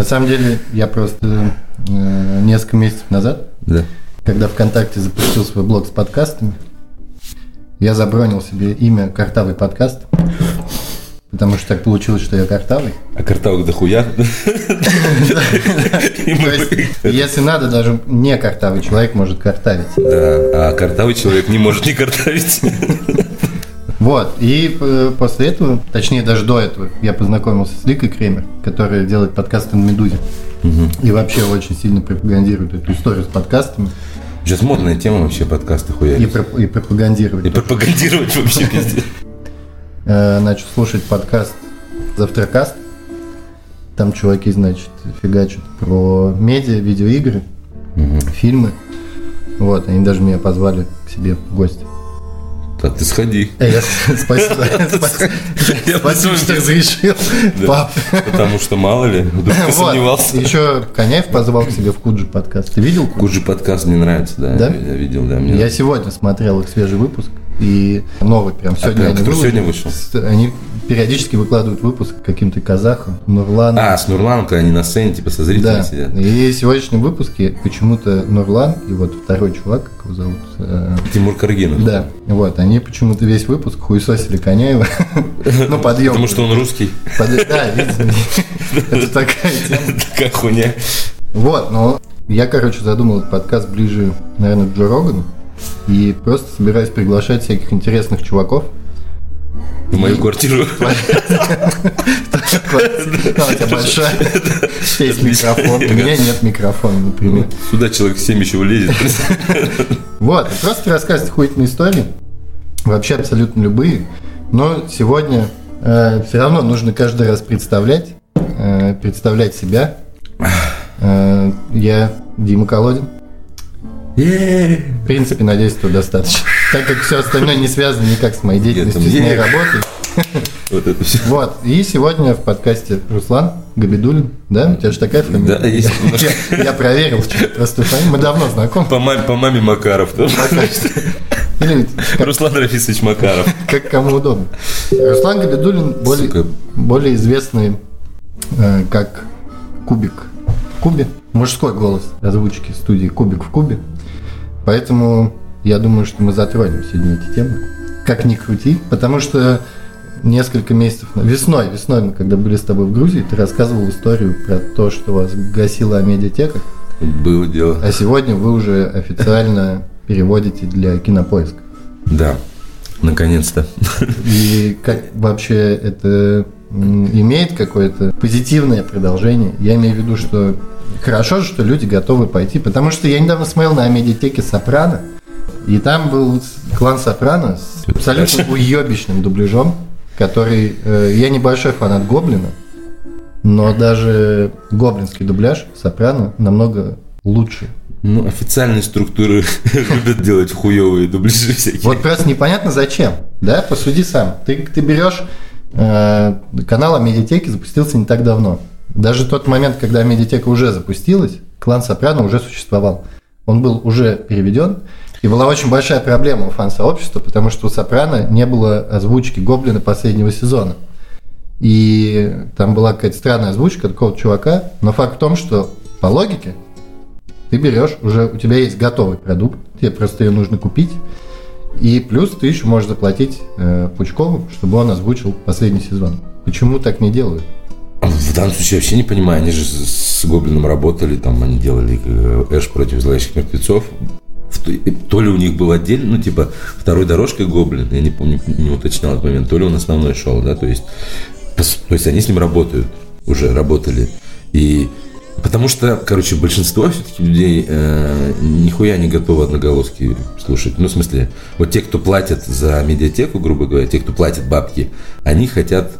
На самом деле, я просто э, несколько месяцев назад, Да. когда ВКонтакте запустил свой блог с подкастами, я забронил себе имя «Картавый подкаст», потому что так получилось, что я картавый. А картавок дохуя. Если надо, даже не картавый человек может картавить. Да, а картавый человек не может не картавить. Вот, и э, после этого, точнее даже до этого, я познакомился с Ликой Кремер, которая делает подкасты на «Медузе». И вообще очень сильно пропагандирует эту историю с подкастами Сейчас модная тема вообще подкасты и, хуярить. проп- и пропагандировать. И пропагандировать вообще. Э, начал слушать подкаст «Завтракаст». Там чуваки, значит, фигачат про медиа, видеоигры, фильмы. Вот, они даже меня позвали к себе в гости. Да ты сходи. Э, я- Спасибо. Спасибо, что разрешил. Пап. Потому что мало ли, вдруг ты сомневался. Еще Коняев позвал к себе в Куджи подкаст. Ты видел Куджи? Подкаст мне нравится, да. Да? Я видел, да. Я сегодня смотрел их свежий выпуск. И новый прям сегодня который выложили. сегодня вышел? Они периодически выкладывают выпуск каким-то казахом, Нурлан. А, с Нурланом, когда они на сцене, типа, со зрителями Да, сидят. и в сегодняшнем выпуске почему-то Нурлан и вот второй чувак, как его зовут, э, Тимур Каргинов. да, вот, они почему-то весь выпуск хуесосили Коняева, ну, подъем. Потому что он русский. Да, видимо, это такая тема. Такая хуйня. Вот, но я, короче, задумал этот подкаст ближе, наверное, к Джо Рогану. И просто собираюсь приглашать всяких интересных чуваков. В мою квартиру. У тебя большая. Есть микрофон. У меня нет микрофона, например. Сюда человек 7 еще влезет. Вот, просто рассказывать охуительные истории. Вообще абсолютно любые. Но сегодня все равно нужно каждый раз представлять, э, представлять себя. Э, я Дима Колодин. В принципе, надеюсь, этого достаточно. Так как все остальное не связано никак с моей деятельностью, с моей работой. Вот это все. Вот, и сегодня в подкасте Руслан Габидулин, да? У тебя же такая фамилия? Да, есть. Я, я проверил, просто фамилия. Мы давно знакомы. По маме, по маме Макаров. там. Или Руслан Рафисович Макаров. как кому удобно. Руслан Габидулин более, Сука. более известный э, как Кубик в Кубе. Мужской голос озвучки студии Кубик в Кубе. Поэтому я думаю, что мы затронем сегодня эти темы. Как ни крути, потому что несколько месяцев весной, весной мы когда были с тобой в Грузии, ты рассказывал историю про то, что вас гасила медиатека, Было дело. а сегодня вы уже официально переводите для кинопоиска. Да. Наконец-то. И как вообще это имеет какое-то позитивное продолжение? Я имею в виду, что хорошо, что люди готовы пойти, потому что я недавно смотрел на медиатеке «Сопрано», и там был клан «Сопрано» с абсолютно уебищным дубляжом, который... э, я небольшой фанат «Гоблина», но даже гоблинский дубляж «Сопрано» намного лучше. Ну, официальные структуры любят делать хуевые дубляжи всякие. Вот просто непонятно зачем, да? Посуди сам. Ты, ты берешь э, канал о медиатеке запустился не так давно. Даже тот момент, когда медиатека уже запустилась, клан Сопрано уже существовал. Он был уже переведен, и была очень большая проблема у фан-сообщества, потому что у Сопрано не было озвучки Гоблина последнего сезона. И там была какая-то странная озвучка такого чувака, но факт в том, что по логике ты берешь, уже у тебя есть готовый продукт, тебе просто ее нужно купить, и плюс ты еще можешь заплатить э, Пучкову, чтобы он озвучил последний сезон. Почему так не делают? В данном случае я вообще не понимаю, они же с, Гоблином работали, там они делали э, Эш против зловещих мертвецов. То, ли у них был отдельно, ну, типа, второй дорожкой Гоблин, я не помню, не уточнял этот момент, то ли он основной шел, да, то есть, то есть они с ним работают, уже работали. И потому что, короче, большинство все-таки людей э, нихуя не готовы одноголоски слушать. Ну, в смысле, вот те, кто платят за медиатеку, грубо говоря, те, кто платят бабки, они хотят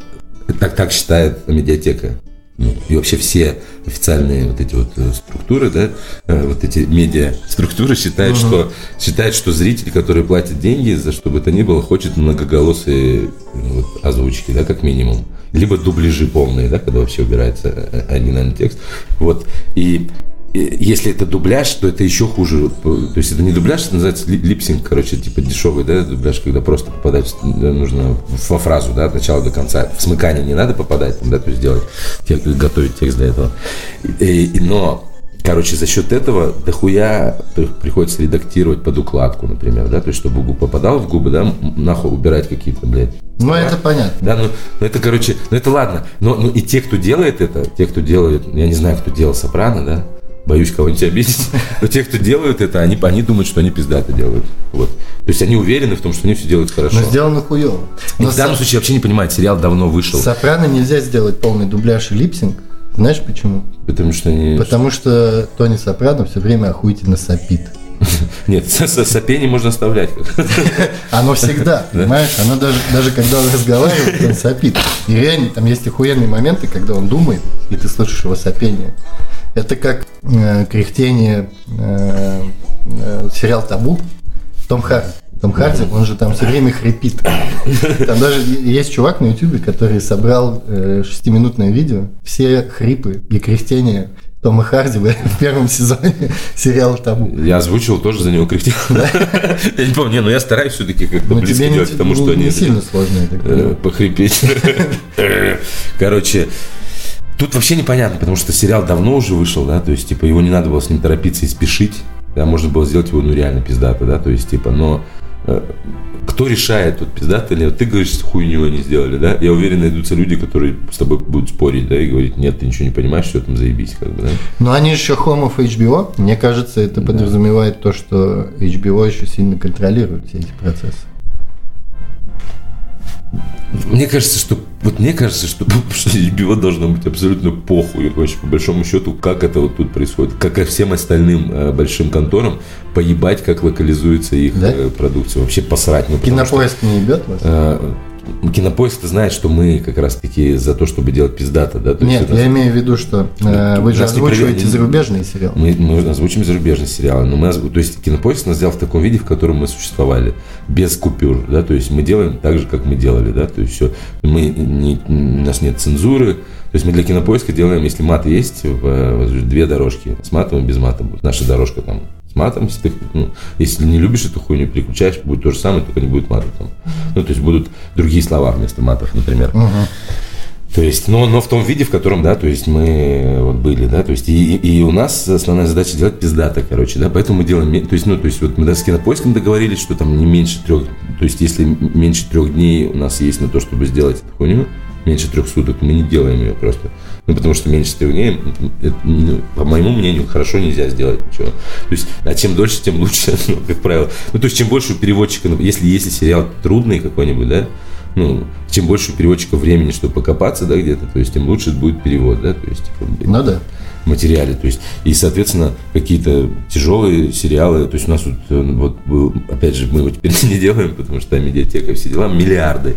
так, так считает медиатека. Ну, и вообще все официальные вот эти вот э, структуры, да, э, вот эти медиа структуры считают, что считают, что зритель, который платит деньги за что бы то ни было, хочет многоголосые э, вот, озвучки, да, как минимум, либо дубляжи полные, да, когда вообще убирается э, оригинальный текст, вот. И если это дубляж, то это еще хуже. То есть это не дубляж, это называется липсинг, короче, типа дешевый, да, дубляж, когда просто попадать нужно во фразу, да, от начала до конца. В смыкание не надо попадать, да, то есть делать, готовить текст для этого. И, но Короче, за счет этого дохуя приходится редактировать под укладку, например, да, то есть, чтобы губ попадал в губы, да, нахуй убирать какие-то, блядь. Ну, это понятно. Да, ну, ну, это, короче, ну, это ладно. Но, ну, и те, кто делает это, те, кто делает, я не знаю, кто делал сопрано, да, боюсь кого-нибудь обидеть, но те, кто делают это, они, они думают, что они пиздато делают. Вот. То есть они уверены в том, что они все делают хорошо. Но сделано хуево. Но в данном случае вообще не понимают, сериал давно вышел. Сопрано нельзя сделать полный дубляж и липсинг. Знаешь почему? Потому что они... Потому что Тони Сопрано все время охуительно сопит. Нет, сопение можно оставлять. Оно всегда, понимаешь? Оно даже, даже когда он разговаривает, он сопит. И реально, там есть охуенные моменты, когда он думает, и ты слышишь его сопение. Это как э, кряхтение э, э, сериал «Табу». Том Харди. Том Харди, он же там все время хрипит. Там даже есть чувак на ютубе, который собрал э, шестиминутное видео, все хрипы и кряхтения Тома Харди в первом сезоне сериала «Табу». Я озвучил, тоже за него кряхтел. Я не помню, но я стараюсь все-таки как-то ну, близко делать к тому, что они... сильно сложно это Похрипеть. Короче, Тут вообще непонятно, потому что сериал давно уже вышел, да, то есть, типа, его не надо было с ним торопиться и спешить, да, можно было сделать его, ну, реально пиздато, да, то есть, типа, но э, кто решает, тут пиздато или вот ты говоришь, хуйню они сделали, да, я уверен, найдутся люди, которые с тобой будут спорить, да, и говорить, нет, ты ничего не понимаешь, что там заебись, как бы, да. Но они еще хомов HBO, мне кажется, это подразумевает да. то, что HBO еще сильно контролирует все эти процессы. Мне кажется, что вот мне кажется, что, что должно быть абсолютно похуй, вообще, по большому счету, как это вот тут происходит. Как и всем остальным э, большим конторам, поебать, как локализуется их да? э, продукция. Вообще посрать. Ну, Кинопоиск что, не ебет вас? Э, Кинопоиск знает, что мы как раз-таки за то, чтобы делать пиздато, да? То Нет, я имею в виду, что э, вы же озвучиваете не... зарубежные сериалы. Мы, мы озвучим зарубежные сериалы, но мы, то есть Кинопоиск нас сделал в таком виде, в котором мы существовали, без купюр, да, то есть мы делаем так же, как мы делали, да, то есть все, мы не, у нас нет цензуры, то есть мы для кинопоиска делаем, если мат есть, в, две дорожки, с матом и без мата будет. Наша дорожка там матом, если ты, ну, если не любишь эту хуйню, переключаешь, будет то же самое, только не будет мата там. Ну, то есть будут другие слова вместо матов, например. То есть, но, но в том виде, в котором, да, то есть мы вот были, да, то есть и, и у нас основная задача делать пиздата, короче, да, поэтому мы делаем, то есть, ну, то есть вот мы даже с кинопоиском договорились, что там не меньше трех, то есть если меньше трех дней у нас есть на то, чтобы сделать эту хуйню, меньше трех суток, мы не делаем ее просто. Ну, потому что меньше трех дней, ну, по моему мнению, хорошо нельзя сделать ничего. То есть, а чем дольше, тем лучше, ну, как правило. Ну, то есть, чем больше у переводчика, если, если сериал трудный какой-нибудь, да, ну, чем больше у переводчика времени, чтобы покопаться, да, где-то, то есть, тем лучше будет перевод, да, то есть, типа, ну, да материале. То есть, и, соответственно, какие-то тяжелые сериалы. То есть у нас вот, э, вот был, опять же, мы его теперь не делаем, потому что там медиатека, все дела, миллиарды.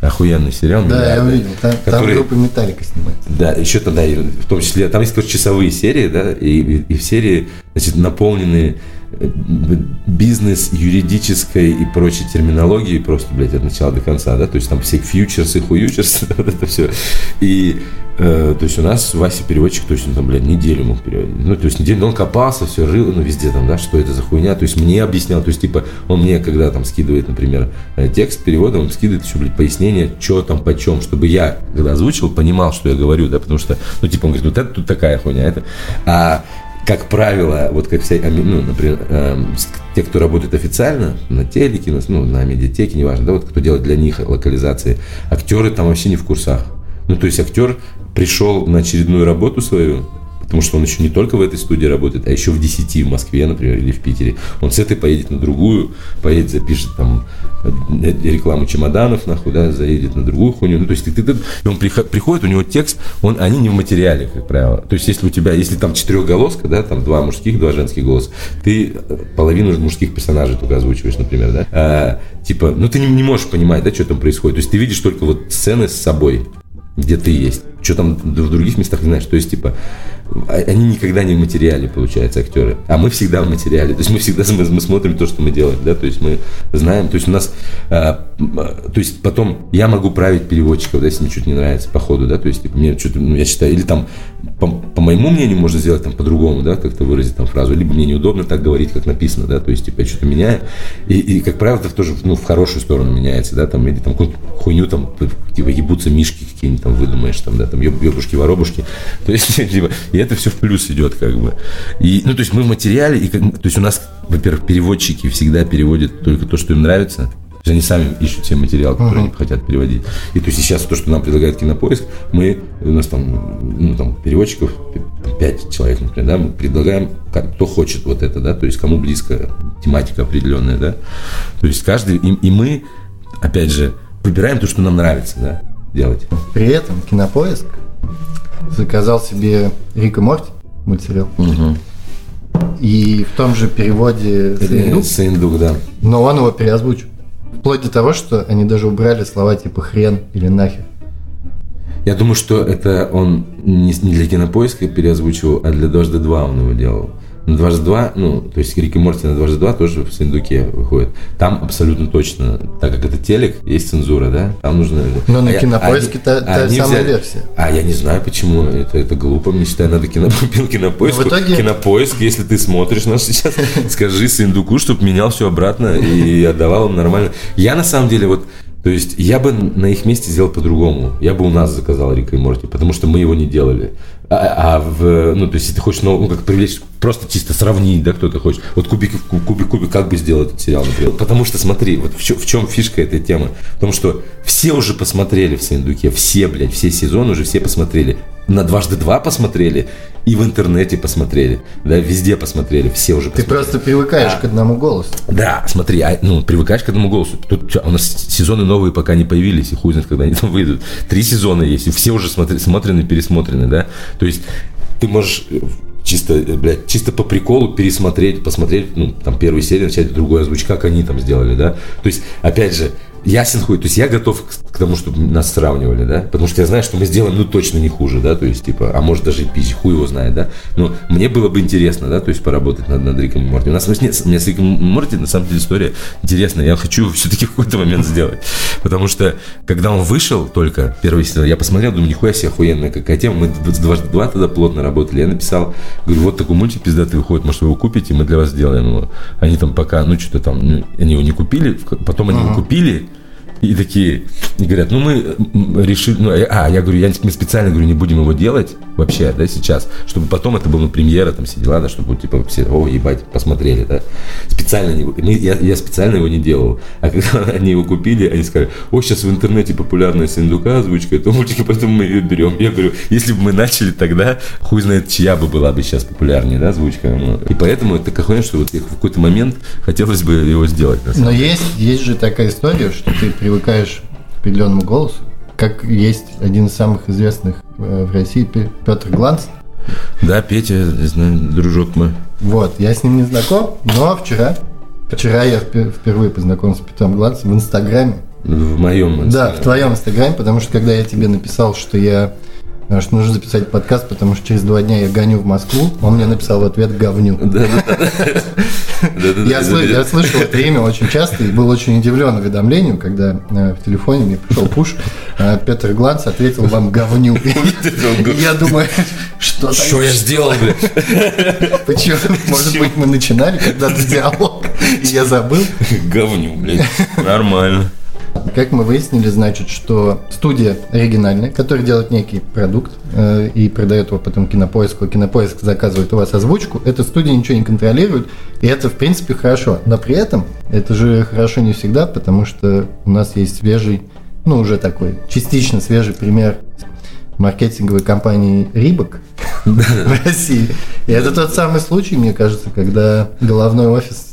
Охуенный сериал. Да, я увидел. Там, который, там группа Металлика снимает. Да, еще тогда, в том числе, там есть, короче, часовые серии, да, и, и, и в серии, значит, наполненные бизнес, юридической и прочей терминологии просто, блядь, от начала до конца, да, то есть там все фьючерсы, хуючерсы, вот это все. И, э, то есть у нас Вася переводчик точно там, блядь, неделю мог переводить. Ну, то есть неделю, он копался, все рыл, ну, везде там, да, что это за хуйня, то есть мне объяснял, то есть, типа, он мне, когда там скидывает, например, э, текст перевода, он скидывает еще, блядь, пояснение, что там, почем, чтобы я, когда озвучил, понимал, что я говорю, да, потому что, ну, типа, он говорит, вот это тут такая хуйня, это, а как правило, вот как все, ну, например, э, те, кто работает официально, на телеке, ну, на медиатеке, неважно, да, вот кто делает для них локализации, актеры там вообще не в курсах. Ну, то есть актер пришел на очередную работу свою, потому что он еще не только в этой студии работает, а еще в 10 в Москве, например, или в Питере. Он с этой поедет на другую, поедет, запишет там э, рекламу чемоданов, нахуй, да, заедет на другую хуйню. Ну, то есть ты, ты, ты, и он приходит, у него текст, он, они не в материале, как правило. То есть если у тебя, если там четырехголоска, да, там два мужских, два женских голоса, ты э, половину мужских персонажей только озвучиваешь, например, да. А, типа, ну ты не, не можешь понимать, да, что там происходит. То есть ты видишь только вот сцены с собой, где ты есть. Что там в других местах не знаешь. То есть, типа, а, они никогда не в материале, получается, актеры. А мы всегда в материале. То есть мы всегда мы, мы смотрим то, что мы делаем, да, то есть мы знаем, то есть у нас, а то есть потом я могу править переводчиков, да, если мне что-то не нравится по ходу, да, то есть типа, мне что-то, ну, я считаю, или там по, по моему мнению, можно сделать там по-другому, да, как-то выразить там фразу, либо мне неудобно так говорить, как написано, да, то есть, типа, я что-то меняю, и, и как правило, это тоже, ну, в хорошую сторону меняется, да, там, или там какую-то хуйню, там, типа, ебутся мишки какие-нибудь там выдумаешь, там, да, там, ебушки-воробушки, то есть, типа, и это все в плюс идет, как бы. И, ну, то есть, мы в материале, и, то есть, у нас, во-первых, переводчики всегда переводят только то, что им нравится, то есть они сами ищут себе материал, который uh-huh. они хотят переводить. И то есть сейчас то, что нам предлагает кинопоиск, мы, у нас там, ну, там переводчиков 5 человек, например, да, мы предлагаем, кто хочет вот это, да, то есть кому близко тематика определенная, да. То есть каждый, и, и мы, опять же, выбираем то, что нам нравится, да, делать. При этом кинопоиск заказал себе Рика Морти мультсериал. Угу. И в том же переводе Саиндук, Саиндук да. Но он его переозвучил. Вплоть до того, что они даже убрали слова типа хрен или нахер. Я думаю, что это он не для кинопоиска переозвучивал, а для Дождя 2 он его делал на дважды два, ну, то есть Рик и Морти на дважды два тоже в Синдуке выходит. Там абсолютно точно, так как это телек, есть цензура, да, там нужно... Но на а кинопоиске та, та самая взяли, версия. А я не знаю, почему, это, это глупо, мне считаю, надо кино, кинопоиск. В итоге... Кинопоиск, если ты смотришь нас сейчас, скажи Синдуку, чтобы менял все обратно и отдавал им нормально. Я на самом деле вот то есть я бы на их месте сделал по-другому. Я бы у нас заказал Рика и Морти, потому что мы его не делали. А, а в, ну, то есть, если ты хочешь, ну, как привлечь, просто чисто сравнить, да, кто-то хочет. Вот кубик, кубик, кубик, как бы сделал этот сериал, например. Потому что, смотри, вот в чем, в чем фишка этой темы? Потому что все уже посмотрели в Сындуке, все, блядь, все сезоны уже все посмотрели на дважды два посмотрели и в интернете посмотрели, да, везде посмотрели, все уже посмотрели. Ты просто привыкаешь а, к одному голосу. Да, смотри, а, ну, привыкаешь к одному голосу. Тут у нас сезоны новые пока не появились, и хуй знает, когда они там выйдут. Три сезона есть, и все уже смотри, смотрены, пересмотрены, да. То есть ты можешь э, чисто, э, блядь, чисто по приколу пересмотреть, посмотреть, ну, там, первую серию, начать другой озвучка, как они там сделали, да. То есть, опять же, ясен хуй. То есть я готов к, к тому, чтобы нас сравнивали, да, потому что я знаю, что мы сделаем, ну, точно не хуже, да, то есть, типа, а может даже и пизжи, хуй его знает, да, но мне было бы интересно, да, то есть поработать над, над Риком и Морти. У нас нет, у меня с Риком Морти, на самом деле, история интересная, я хочу все-таки в какой-то момент сделать, потому что, когда он вышел только, первый сезон, я посмотрел, думаю, нихуя себе охуенная какая тема, мы дважды два тогда плотно работали, я написал, говорю, вот такой мультик пиздатый выходит, может, вы его купите, мы для вас сделаем его. Они там пока, ну, что-то там, ну, они его не купили, потом они его купили, и такие, и говорят, ну мы решили, ну, а, я говорю, я, мы специально говорю, не будем его делать вообще, да, сейчас, чтобы потом это было, ну, премьера, там, все дела, да, чтобы, типа, все, о, ебать, посмотрели, да. Специально не, мы, я, я специально его не делал. А когда они его купили, они сказали, о, сейчас в интернете популярная Синдука озвучка этого мультика, поэтому мы ее берем. Я говорю, если бы мы начали тогда, хуй знает, чья бы была бы сейчас популярнее, да, озвучка. И поэтому это какой что вот в какой-то момент хотелось бы его сделать. Но есть, есть же такая история, что ты при привыкаешь к определенному голосу. Как есть один из самых известных э, в России Петр Гланц. Да, Петя, знаю, дружок мой. Вот, я с ним не знаком, но вчера, вчера я впервые познакомился с Петром Гланцем в Инстаграме. В моем Инстаграме. Да, в твоем Инстаграме, потому что когда я тебе написал, что я что нужно записать подкаст, потому что через два дня я гоню в Москву. Он мне написал в ответ «говню». Я слышал это имя очень часто и был очень удивлен уведомлению, когда э, в телефоне мне пришел пуш, э, Петр Гланц ответил вам «говню». Я думаю, что Что я сделал, блядь? Почему? Может быть, мы начинали когда-то диалог, и я забыл? Говню, блядь. Нормально. Как мы выяснили, значит, что студия оригинальная, которая делает некий продукт э, и продает его потом кинопоиску, кинопоиск заказывает у вас озвучку, эта студия ничего не контролирует, и это, в принципе, хорошо. Но при этом это же хорошо не всегда, потому что у нас есть свежий, ну, уже такой частично свежий пример маркетинговой компании Рибок в России. И это тот самый случай, мне кажется, когда головной офис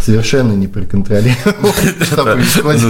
совершенно не проконтролировал, что происходит.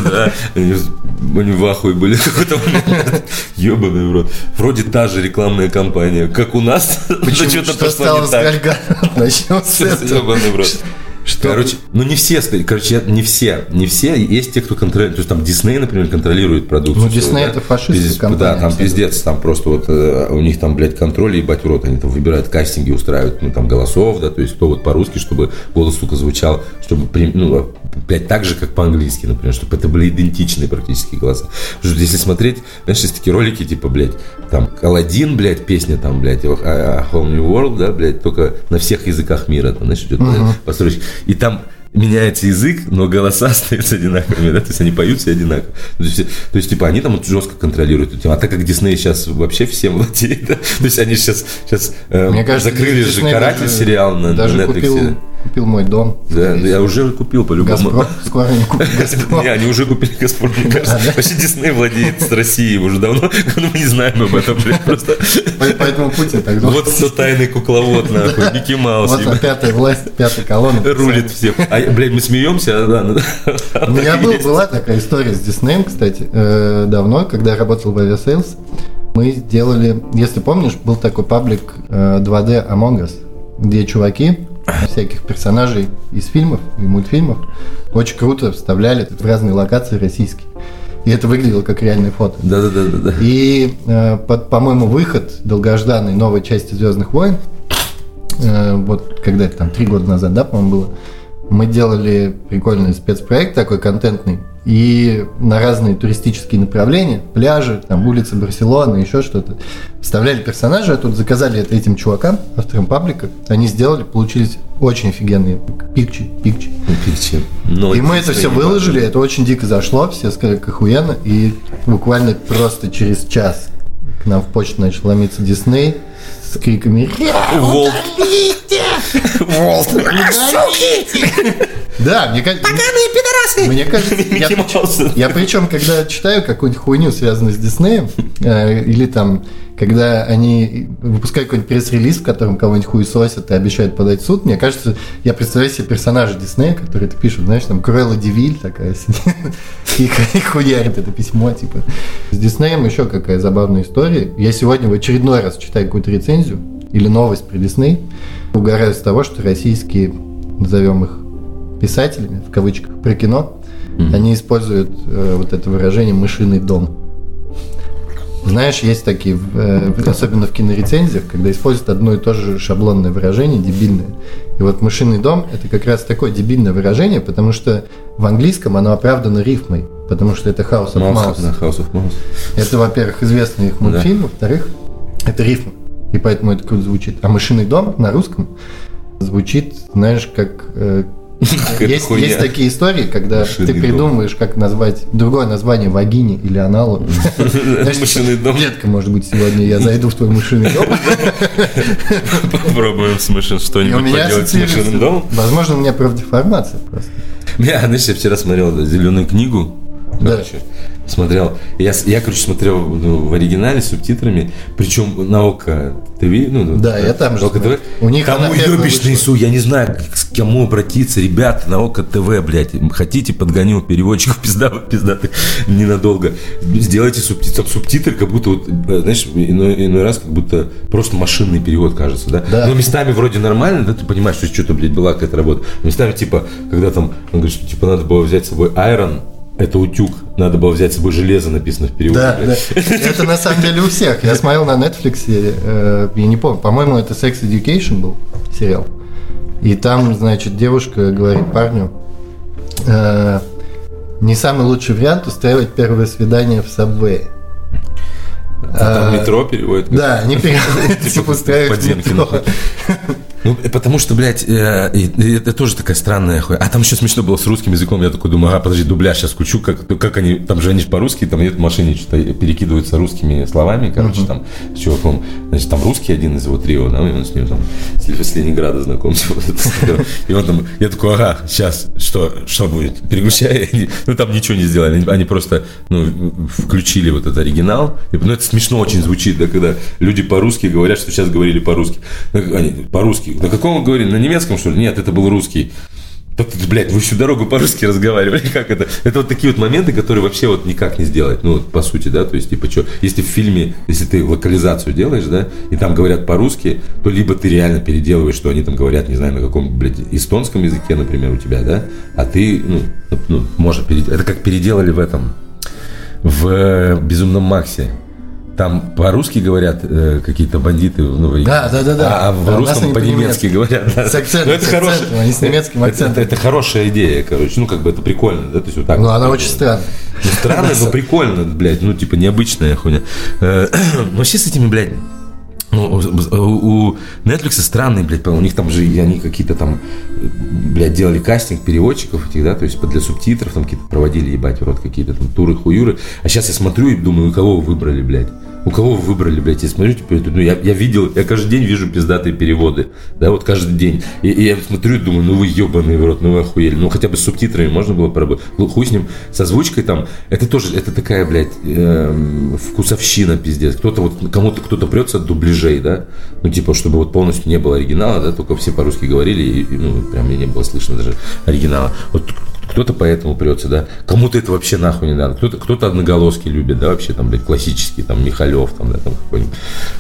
Ну они в ахуе были какой-то момент. Ебаный в рот. Вроде та же рекламная кампания, как у нас. Почему? Что стало с? Начнем с этого. Ебаный в рот. Что? Короче, ну не все, короче, не все, не все, есть те, кто контролирует, то есть там Дисней, например, контролирует продукцию. Ну, Дисней это фашистская компания. Да, там пиздец, там просто вот э, у них там, блядь, контроль, ебать в рот, они там выбирают кастинги, устраивают, ну, там, голосов, да, то есть кто вот по-русски, чтобы голос, сука, звучал, чтобы, ну, блядь, так же, как по-английски, например, чтобы это были идентичные практически голоса. Потому что если смотреть, знаешь, есть такие ролики, типа, блядь, там, Алладин, блядь, песня там, блядь, а, а, Whole New World, да, блядь, только на всех языках мира, там, знаешь, идет uh-huh. постройки. И там меняется язык, но голоса остаются одинаковыми, да, то есть они поют все одинаково. То есть, то есть типа, они там жестко контролируют эту тему. А так как Дисней сейчас вообще всем владеет, да, то есть они сейчас, сейчас э, Мне кажется, закрыли же «Каратель» сериал на, даже на Netflix. Купил Купил мой дом. Да, я уже купил по-любому. Газпром? Скоро не купил Газпром. Не, они уже купили Газпром, мне кажется. Вообще Дисней владеет с Россией уже давно, но мы не знаем об этом, просто. Поэтому Путин так думает. Вот кто тайный кукловод, нахуй, Микки Маус. Вот пятая власть, пятая колонна. Рулит всех. А, блядь, мы смеемся, а, да. Ну, У меня была такая история с Диснеем, кстати, э, давно, когда я работал в Aviasales. Мы сделали, если помнишь, был такой паблик 2D э, Among Us, где чуваки всяких персонажей из фильмов и мультфильмов очень круто вставляли в разные локации российские. И это выглядело как реальное фото. Да, да, да, да. да. И, э, под, по-моему, выход долгожданной новой части Звездных войн, э, вот когда это там три года назад, да, по-моему, было, мы делали прикольный спецпроект такой контентный, и на разные туристические направления, пляжи, там улицы Барселоны, еще что-то, вставляли персонажи, а тут заказали это этим чувакам, авторам паблика, они сделали, получились очень офигенные пикчи, пикчи. Пикчи. Но и мы это все выложили, это очень дико зашло, все сказали, как охуенно, и буквально просто через час к нам в почту начал ломиться Дисней, с криками «Волк!» «Волк!» Да, мне кажется... Поганые пидорасы! Мне кажется, я, я причем, когда читаю какую-нибудь хуйню, связанную с Диснеем, э, или там, когда они выпускают какой-нибудь пресс-релиз, в котором кого-нибудь хуесосят и обещают подать в суд, мне кажется, я представляю себе персонажа Диснея, который это пишут, знаешь, там Круэлла Девиль такая сидит и, и хуярит это письмо, типа. С Диснеем еще какая забавная история. Я сегодня в очередной раз читаю какую-то рецензию или новость про Дисней, угораю с того, что российские, назовем их писателями, в кавычках, про кино, mm-hmm. они используют э, вот это выражение «мышиный дом». Знаешь, есть такие, э, особенно в кинорецензиях, когда используют одно и то же шаблонное выражение, дебильное. И вот «мышиный дом» — это как раз такое дебильное выражение, потому что в английском оно оправдано рифмой, потому что это House of Mouse. Mouse. House of Mouse. Это, во-первых, известный их мультфильм, да. во-вторых, это рифма. И поэтому это круто звучит. А «мышиный дом» на русском звучит, знаешь, как э, есть, есть такие истории, когда ты придумываешь, как назвать другое название вагине или аналу. Машинный дом. Детка, может быть, сегодня я зайду в твой машинный дом. Попробуем с машин что-нибудь поделать с машинным домом. Возможно, у меня профдеформация просто. Я, знаешь, я вчера смотрел зеленую книгу. Да смотрел. Я, я короче, смотрел ну, в оригинале с субтитрами, причем на ОКО ТВ. Ну, да, я там же. ОКО ТВ. У них там уебищный су, я не знаю, к кому обратиться. Ребята, на ОКО ТВ, блядь, хотите, подгоню переводчиков пизда, пиздатых ненадолго. Сделайте субтитры, субтитры, как будто, вот, знаешь, иной, иной раз как будто просто машинный перевод кажется, да? да. Но местами вроде нормально, да, ты понимаешь, что что-то, блядь, была какая-то работа. Местами, типа, когда там, он говорит, что, типа, надо было взять с собой Iron, это утюг. Надо было взять с собой железо, написано в переводе. Да, да. Это на самом деле у всех. Я смотрел на Netflix, э, я не помню, по-моему, это Sex Education был сериал. И там, значит, девушка говорит парню, э, не самый лучший вариант устраивать первое свидание в Сабвее. А там а, метро переводят? Да, они переводят, типа устраивать метро. Ну, потому что, блядь, э, это тоже такая странная хуйня. А там еще смешно было с русским языком. Я такой думаю, а, подожди, дубляж сейчас кучу, как, как они, там же они по-русски, там нет в машине что-то перекидываются русскими словами, короче, uh-huh. там, с чуваком. Значит, там русский один из его трио, да, и он с ним там с, с Ленинграда знакомся. И он там, я такой, ага, сейчас, что, что будет? Переключай. Ну, там ничего не сделали. Они просто, ну, включили вот этот оригинал. Ну, это смешно очень звучит, да, когда люди по-русски говорят, что сейчас говорили по-русски. Ну, они по-русски на каком вы говорили? На немецком, что ли? Нет, это был русский. Так, блядь, вы всю дорогу по-русски разговаривали, как это? Это вот такие вот моменты, которые вообще вот никак не сделать, ну, по сути, да, то есть, типа, что, если в фильме, если ты локализацию делаешь, да, и там говорят по-русски, то либо ты реально переделываешь, что они там говорят, не знаю, на каком, блядь, эстонском языке, например, у тебя, да, а ты, ну, ну может, перед... это как переделали в этом, в «Безумном Максе», там по-русски говорят э, какие-то бандиты, ну, Да, да, да, да. а, а в Да, русском по-немецки говорят. да. С акцентом, Ну, это с хорошая- акцентом, они с немецким это- акцентом. Это, это хорошая идея, короче. Ну, как бы это прикольно, да, то есть вот так. Ну, вот. она очень странная. Ну, странно, но прикольно, блядь, ну, типа, необычная хуйня. Э, все с этими, блядь, ну, у- Netflix странные, блядь, у них там же они какие-то там, блядь, делали кастинг переводчиков этих, да, то есть для субтитров там какие-то проводили, ебать, в рот какие-то там туры, хуюры. А сейчас я смотрю и думаю, у кого вы выбрали, блядь? У кого вы выбрали, блядь? Я смотрю, типа, ну, я, я видел, я каждый день вижу пиздатые переводы, да, вот каждый день. И, и я смотрю и думаю, ну вы ебаные в рот, ну вы охуели. Ну, хотя бы с субтитрами можно было поработать. Ну, хуй с ним, с озвучкой там, это тоже, это такая, блядь, эм, вкусовщина, пиздец. Кто-то вот, кому-то кто-то прется от дубляжей, да, ну, типа, чтобы вот полностью не было оригинала, да, только все по-русски говорили, и, и, ну, прям мне не было слышно даже оригинала. Вот кто-то поэтому прется, да. Кому-то это вообще нахуй не надо. Кто-то, кто-то одноголоски любит, да, вообще там, блядь, классический, там, Михалев, там, да, там какой-нибудь.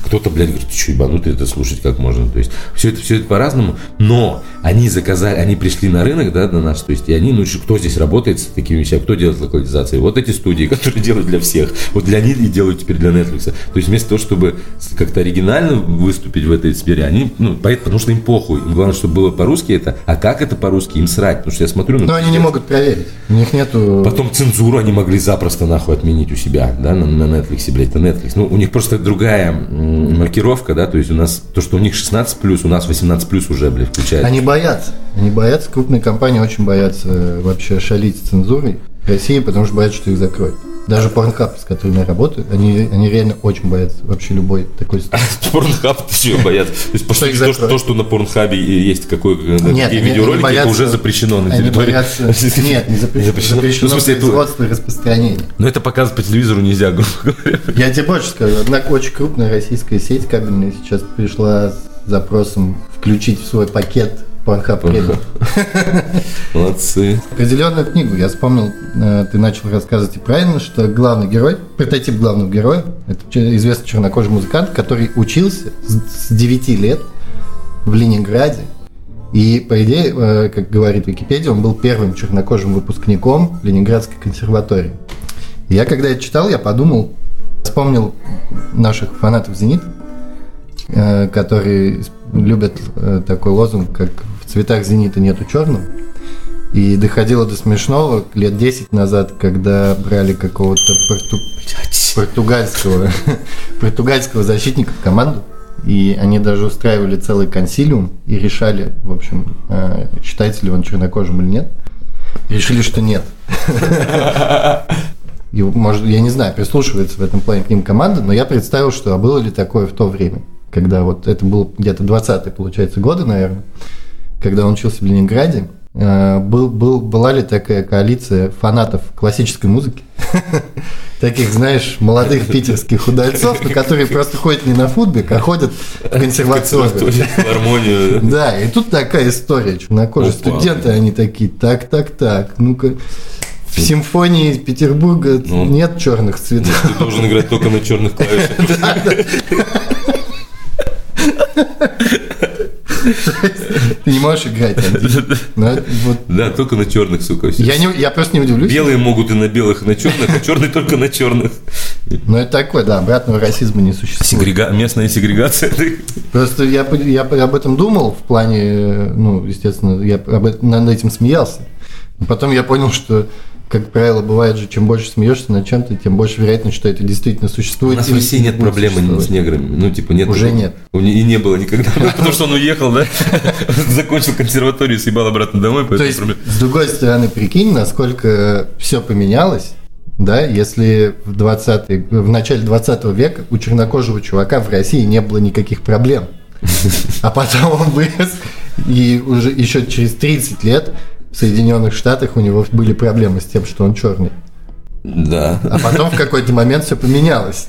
Кто-то, блядь, говорит, ты что, ебанутый, это слушать как можно. То есть, все это, все это по-разному, но они заказали, они пришли на рынок, да, на наш, то есть, и они, ну, кто здесь работает с такими вещами, кто делает локализации? Вот эти студии, которые делают для всех. Вот для них и делают теперь для Netflix. То есть, вместо того, чтобы как-то оригинально выступить в этой сфере, они, ну, поэт- потому что им похуй. Им главное, чтобы было по-русски это, а как это по-русски, им срать. Потому что я смотрю, ну, Но они не пиздец. Могут проверить. У них нету... Потом цензуру они могли запросто нахуй отменить у себя, да, на, на Netflix, блядь, это Netflix. Ну, у них просто другая маркировка, да, то есть у нас, то, что у них 16 плюс, у нас 18 плюс уже, блядь, включает. Они боятся. Они боятся, крупные компании очень боятся э, вообще шалить с цензурой России, потому что боятся, что их закроют. Даже Pornhub, с которыми я работаю, они, они реально очень боятся вообще любой такой ситуации. Порнхаб, чего боятся? То есть, Что то, что, то, что на Порнхабе есть какой, Нет, какие они- видеоролики, они боятся- это уже запрещено на территории. боятся... Нет, не запрещено. Запрещено. Запрещено, Ну, смысле, производство и распространение. Но это показывать по телевизору нельзя, грубо говоря. Я тебе больше скажу. Одна очень крупная российская сеть кабельная сейчас пришла с запросом включить в свой пакет Premium. Молодцы. Определенную книгу. Я вспомнил, э, ты начал рассказывать и правильно, что главный герой, прототип главного героя, это известный чернокожий музыкант, который учился с с 9 лет в Ленинграде. И, по идее, э, как говорит Википедия, он был первым чернокожим выпускником Ленинградской консерватории. И я, когда это читал, я подумал, вспомнил наших фанатов «Зенит», э, которые любят такой лозунг, как «в цветах «Зенита» нету черного». И доходило до смешного лет 10 назад, когда брали какого-то порту- португальского, португальского защитника в команду, и они даже устраивали целый консилиум и решали, в общем, э, считается ли он чернокожим или нет. Решили, что нет. И, может, я не знаю, прислушивается в этом плане к ним команда, но я представил, что а было ли такое в то время, когда вот это было где-то 20-е, получается, годы, наверное, когда он учился в Ленинграде, э, был, был, была ли такая коалиция фанатов классической музыки, таких, знаешь, молодых питерских удальцов, которые просто ходят не на футбик, а ходят в консерваторию. Гармонию. Да, и тут такая история, чернокожие Опа. студенты, они такие, так, так, так, ну-ка, в симфонии Петербурга Ну. нет черных цветов. Ты должен играть только на черных клавишах. Ты не можешь играть. Ну, Да, только на черных, сука. Я, просто не удивлюсь. Белые могут и на белых, и на черных, а черные только на черных. Но это такое, да, обратного расизма не существует. Местная сегрегация. Просто я, об этом думал в плане, э, ну, естественно, я об над этим смеялся. Потом я понял, что, как правило, бывает же, чем больше смеешься над чем-то, тем больше вероятность, что это действительно У существует. нас в России нет проблемы с неграми. Ну, типа, нет. Уже нет. У не- И не было никогда. Потому что он уехал, да? Закончил консерваторию, съебал обратно домой. То есть, с другой стороны, прикинь, насколько все поменялось, да, если в, 20 в начале 20 века у чернокожего чувака в России не было никаких проблем. А потом он вырос, и уже еще через 30 лет в Соединенных Штатах у него были проблемы с тем, что он черный. Да. А потом в какой-то момент все поменялось.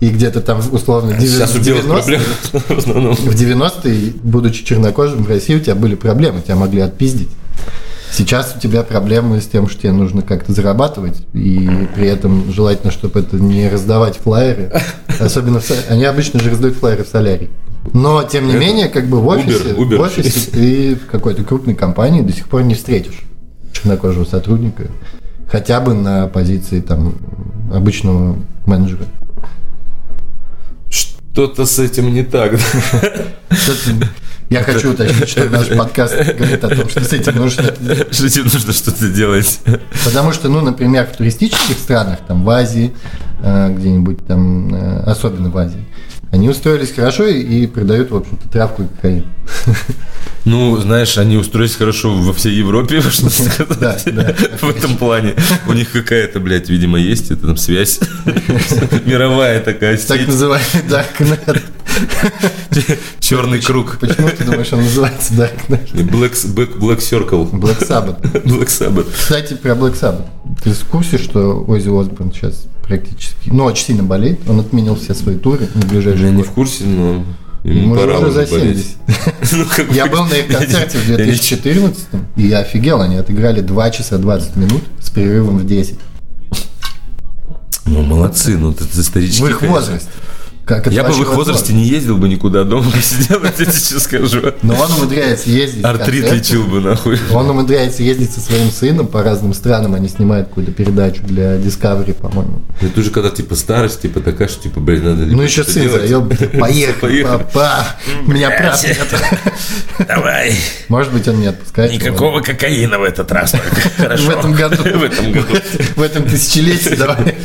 И где-то там, условно, А Сейчас у белых 90 проблемы в основном. в 90-е, будучи чернокожим в России, у тебя были проблемы, тебя могли отпиздить. Сейчас у тебя проблемы с тем, что тебе нужно как-то зарабатывать, и при этом желательно, чтобы это не раздавать флайеры. Особенно в они обычно же раздают флайеры в солярий. Но, тем не Это менее, как бы в Uber, офисе, Uber. в офисе ты в какой-то крупной компании до сих пор не встретишь чернокожего сотрудника, хотя бы на позиции там обычного менеджера. что-то с этим не так. Я хочу уточнить, что наш подкаст говорит о том, что с этим нужно Что тебе нужно что-то делать. Потому что, ну, например, в туристических странах, там, в Азии, э, где-нибудь там, э, особенно в Азии, они устроились хорошо и, и продают, в общем-то, травку и кокаин. Ну, знаешь, они устроились хорошо во всей Европе, что сказать. В этом плане. У них какая-то, блядь, видимо, есть это там связь. Мировая такая Так сеть. называемый Darknet. Черный круг. Почему ты думаешь, он называется Darknet? Black, Black, Black Circle. Black Sabbath. Black Sabbath. Кстати, про Black Sabbath. Ты в курсе, что Оззи Осборн сейчас практически, ну, очень сильно болеет. Он отменил все свои туры на Я ближайшие не годы. в курсе, но Ему пора уже за уже болеть. 70. Ну, Я бы- был на их концерте в Я не- 2014 и я офигел, они отыграли 2 часа 20 минут с перерывом в 10. Ну, молодцы, ну, это исторически. В их конечно. Как Я бы в их возрасте не ездил бы никуда, дома бы сидел, я тебе сейчас скажу. Но он умудряется ездить. Артрит лечил бы, нахуй. Он умудряется ездить со своим сыном по разным странам. Они снимают какую-то передачу для Discovery, по-моему. Это уже когда, типа, старость, типа, такая, что, типа, блин, надо... Ну еще сын заеб. Поехали, папа. Меня прав нет. Давай. Может быть, он не отпускает. его. Никакого кокаина в этот раз. только. В Хорошо. этом году. В этом году. В этом тысячелетии давай.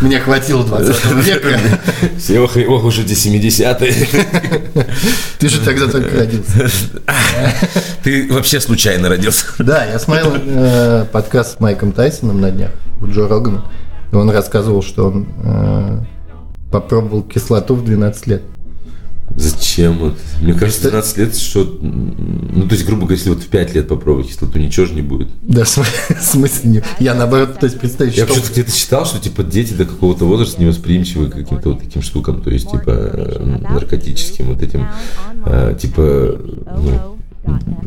Мне хватило 20 века. Все, ох, ох, уже эти 70-е. Ты же тогда только родился. Ты вообще случайно родился. Да, я смотрел э, подкаст с Майком Тайсоном на днях, у Джо Рогана, и он рассказывал, что он э, попробовал кислоту в 12 лет. Зачем? Вот? Мне кажется, 12 лет, что... Ну, то есть, грубо говоря, если вот в 5 лет попробовать кислоту, ничего же не будет. Да, в смы- в смысле, не- я наоборот пытаюсь представить, Я что... почему-то где-то читал, что, типа, дети до какого-то возраста невосприимчивы к каким-то вот таким штукам, то есть, типа, э, наркотическим вот этим, э, типа, ну,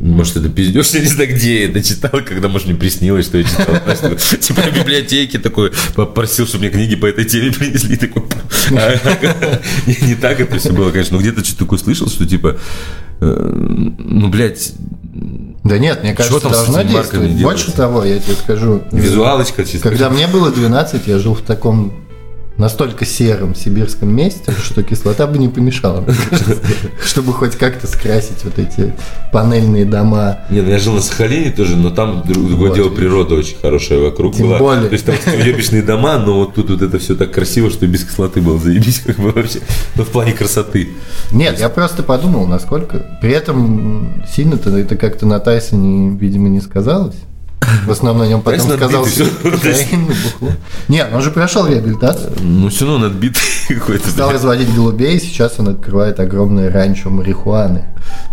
может, это пиздешь, я не знаю, где я это читал, когда, может, мне приснилось, что я читал. Типа, в библиотеке такой, попросил, чтобы мне книги по этой теме принесли, такой, а, не так это все было, конечно, но где-то что-то такое слышал, что, типа, э, ну, блядь, Да нет, мне кажется, там с должно действовать. Больше того, я тебе скажу. визуалочка чисто. Когда мне было 12, я жил в таком настолько сером сибирском месте, что кислота бы не помешала, чтобы хоть как-то скрасить вот эти панельные дома. Не, ну я жил на Сахалине тоже, но там друг- другое дело, природа очень хорошая вокруг была. более. То есть там уебищные дома, но вот тут вот это все так красиво, что без кислоты было заебись как бы вообще. Но в плане красоты. Нет, я просто подумал, насколько. При этом сильно-то это как-то на Тайсоне, видимо, не сказалось. В основном на нем потом бухло. Нет, он же прошел реабилитацию. Ну все равно он отбитый какой-то. Стал разводить голубей, сейчас он открывает огромное ранчо марихуаны.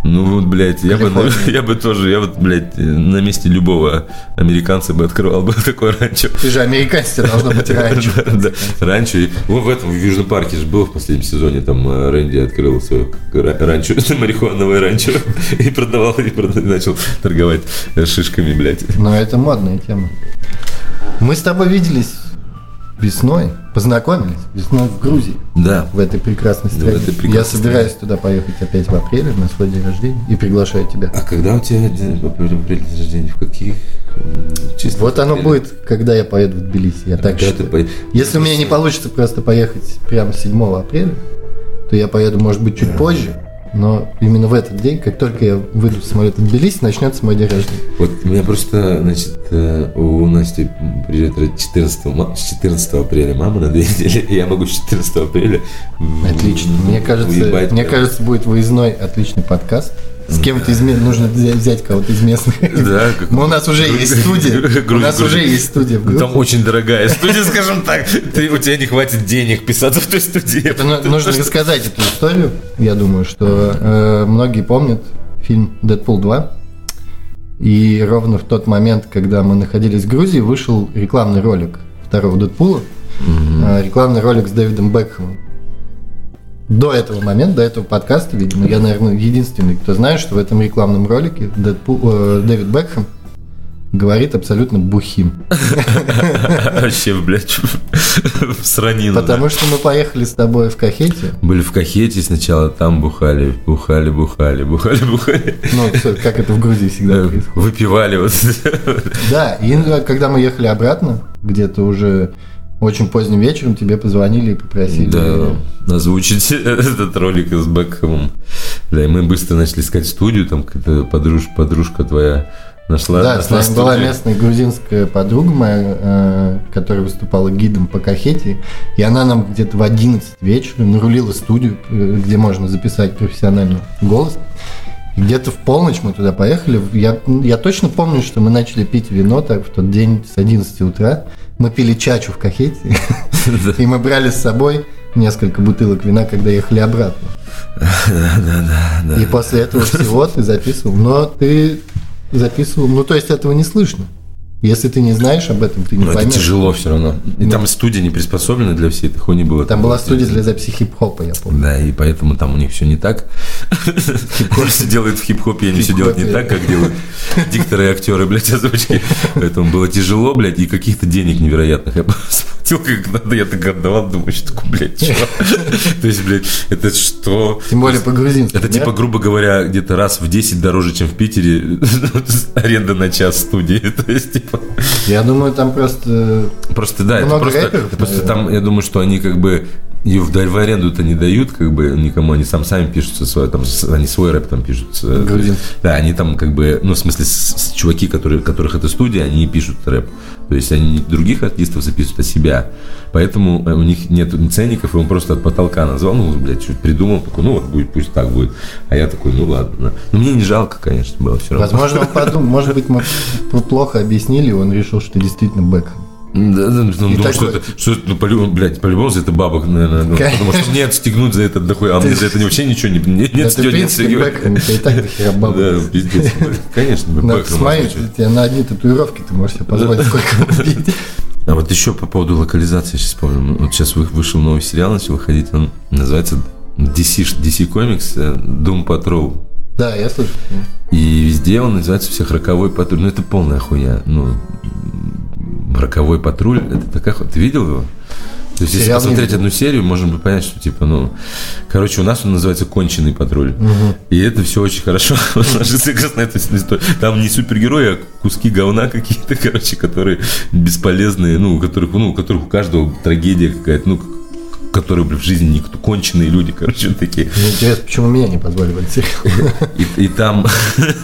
Ну вот, блядь, я бы, я бы тоже, я вот, блядь, на месте любого американца бы открывал бы такое ранчо. Ты же американец, тебе должно быть ранчо. Да, Ранчо. Вот в этом, в Южном парке же был в последнем сезоне, там э, Рэнди открыл свое ра- ранчо, марихуановое ранчо, и продавал, и начал торговать э, шишками, блядь. Но это модная тема. Мы с тобой виделись весной, познакомились весной в Грузии, Да. в этой прекрасной стране. этой прекрасной Я собираюсь туда поехать опять в апреле на свой день рождения и приглашаю тебя. А когда у тебя день апреля апреля день рождения? В каких числах? Вот оно будет, когда я поеду в Тбилиси, я так Когда ты Если у меня не получится просто поехать прямо 7 апреля, то я поеду, может быть, чуть позже, но именно в этот день, как только я выйду с самолета в Тбилиси, начнется мой день рождения. Вот у меня просто, значит, э, у Насти приезжает 14, ма- с 14 апреля мама на две недели, и я могу с 14 апреля Отлично. Мне кажется, мне кажется, будет выездной отличный подкаст. С кем-то из ме- нужно взять, кого-то из местных. Да, как- Но у нас уже есть студия. У нас уже есть студия в Грузии. Там очень дорогая студия, скажем так. Ты, у тебя не хватит денег писаться в той студии. Это ну- нужно рассказать эту историю. Я думаю, что э, многие помнят фильм «Дэдпул 2». И ровно в тот момент, когда мы находились в Грузии, вышел рекламный ролик второго «Дэдпула». Э, Рекламный ролик с Дэвидом Бекхэмом. До этого момента, до этого подкаста, видимо, я, наверное, единственный, кто знает, что в этом рекламном ролике Дэдпул, э, Дэвид Бекхэм говорит абсолютно бухим. Вообще, блядь, в сранину. Потому что мы поехали с тобой в Кахете, Были в Кахете сначала, там бухали, бухали, бухали, бухали, бухали. ну, как это в Грузии всегда происходит. Выпивали вот. Да, и когда мы ехали обратно, где-то уже очень поздним вечером тебе позвонили и попросили. Да, озвучить этот ролик с Бекхэмом. Да, и мы быстро начали искать студию, там какая-то подружка, подружка твоя нашла. Да, нашла с нами была местная грузинская подруга моя, э, которая выступала гидом по Кахете, и она нам где-то в 11 вечера нарулила студию, э, где можно записать профессиональный голос. Где-то в полночь мы туда поехали. Я, я точно помню, что мы начали пить вино так, в тот день с 11 утра. Мы пили чачу в Кахете, и мы брали с собой несколько бутылок вина, когда ехали обратно. И после этого всего ты записывал. Но ты записывал, ну то есть этого не слышно. Если ты не знаешь об этом, ты не это поймешь. тяжело все равно. И Ну. там студия не приспособлена для всей этой хуйни была. Там была студия для записи хип-хопа, я помню. Да, и поэтому там у них все не так. Все делают в хип-хопе, они все делают не так, как делают дикторы и актеры, блядь, озвучки. Поэтому было тяжело, блядь, и каких-то денег невероятных. Я сплатил, как надо, я так отдавал, думаю, что такое, блядь, чё? То есть, блядь, это что? Тем более по-грузински. Это типа, грубо говоря, где-то раз в 10 дороже, чем в Питере аренда на час студии. То есть, типа... Я думаю, там просто... Просто да, это просто, рэперов, просто там, я думаю, что они как бы ее в, в аренду-то не дают, как бы никому, они сам сами пишут свой, там, они свой рэп там пишут. э. Да, они там как бы, ну, в смысле, с- с- чуваки, которые, которых это студия, они не пишут рэп. То есть они не других артистов записывают, а себя. Поэтому э, у них нет ни ценников, и он просто от потолка назвал, ну, блядь, что-то придумал, такой, ну, вот будет, пусть так будет. А я такой, ну, ладно. Ну, мне не жалко, конечно, было все равно. Возможно, он подумал, может быть, мы плохо объяснили, и он решил, что действительно Бэк. Да, да, он думал, такой- что это, что это, ну, по-любому, блядь, по-любому за это бабок, наверное, ну, Конечно. потому что мне отстегнуть за это дохуя, а мне за это вообще ничего не, не, нет, принципе, стёгнет. Бэк, это и так дохера бабок. Да, пиздец. Конечно, Надо Бэкхэм посмотреть, озвучивать. тебе на одни татуировки ты можешь себе позволить сколько купить. А вот еще по поводу локализации, сейчас вспомнил. Вот сейчас вы- вышел новый сериал, начал выходить, он называется DC, DC Comics Doom Patrol. Да, я слышу. И везде он называется всех роковой патруль. Ну, это полная хуйня. Ну, роковой патруль, это такая хуйня. Ты видел его? То есть, если Сериал не посмотреть одну серию, можно бы понять, что типа, ну, короче, у нас он называется конченый патруль. И это все очень хорошо ложится как раз на эту историю. Там не супергерои, а куски говна какие-то, короче, которые бесполезные, ну, у которых, ну, у которых у каждого трагедия какая-то, ну, которые, блин, в жизни никто, конченые люди, короче, такие. Мне интересно, почему меня не позвали в этот сериал. И, и там...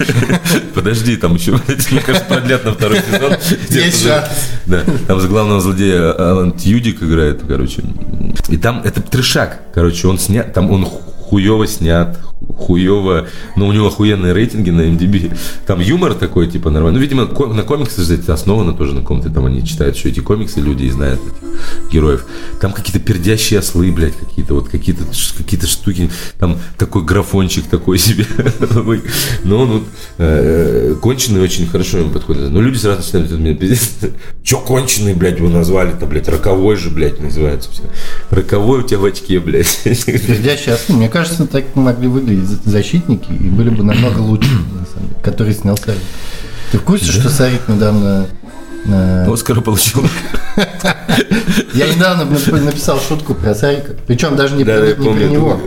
Подожди, там еще, мне кажется, продлят на второй сезон. Есть. Да, там за главного злодея Алан Тьюдик играет, короче. И там это трешак, короче, он снят, там он хуево снят, хуево, но у него охуенные рейтинги на MDB. Там юмор такой, типа, нормальный. Ну, видимо, ко- на комиксах же это основано тоже на ком-то, там они читают еще эти комиксы, люди и знают этих героев. Там какие-то пердящие ослы, блядь, какие-то, вот какие-то какие-то штуки, там такой графончик такой себе. Но он вот э, конченый очень хорошо ему подходит. Но люди сразу начинают мне пиздец. Че конченый, блядь, вы назвали-то, блядь, роковой же, блядь, называется все. Роковой у тебя в очке, блядь. Пердящие ослы. Мне кажется, так могли выглядеть за- защитники и были бы намного лучше, на самом деле, которые снял Сарик. Ты в курсе, что Сарик недавно... э, Оскара получил. Я недавно нап- написал шутку про Сарика, причем даже не, Да, про, я не помню, про это него.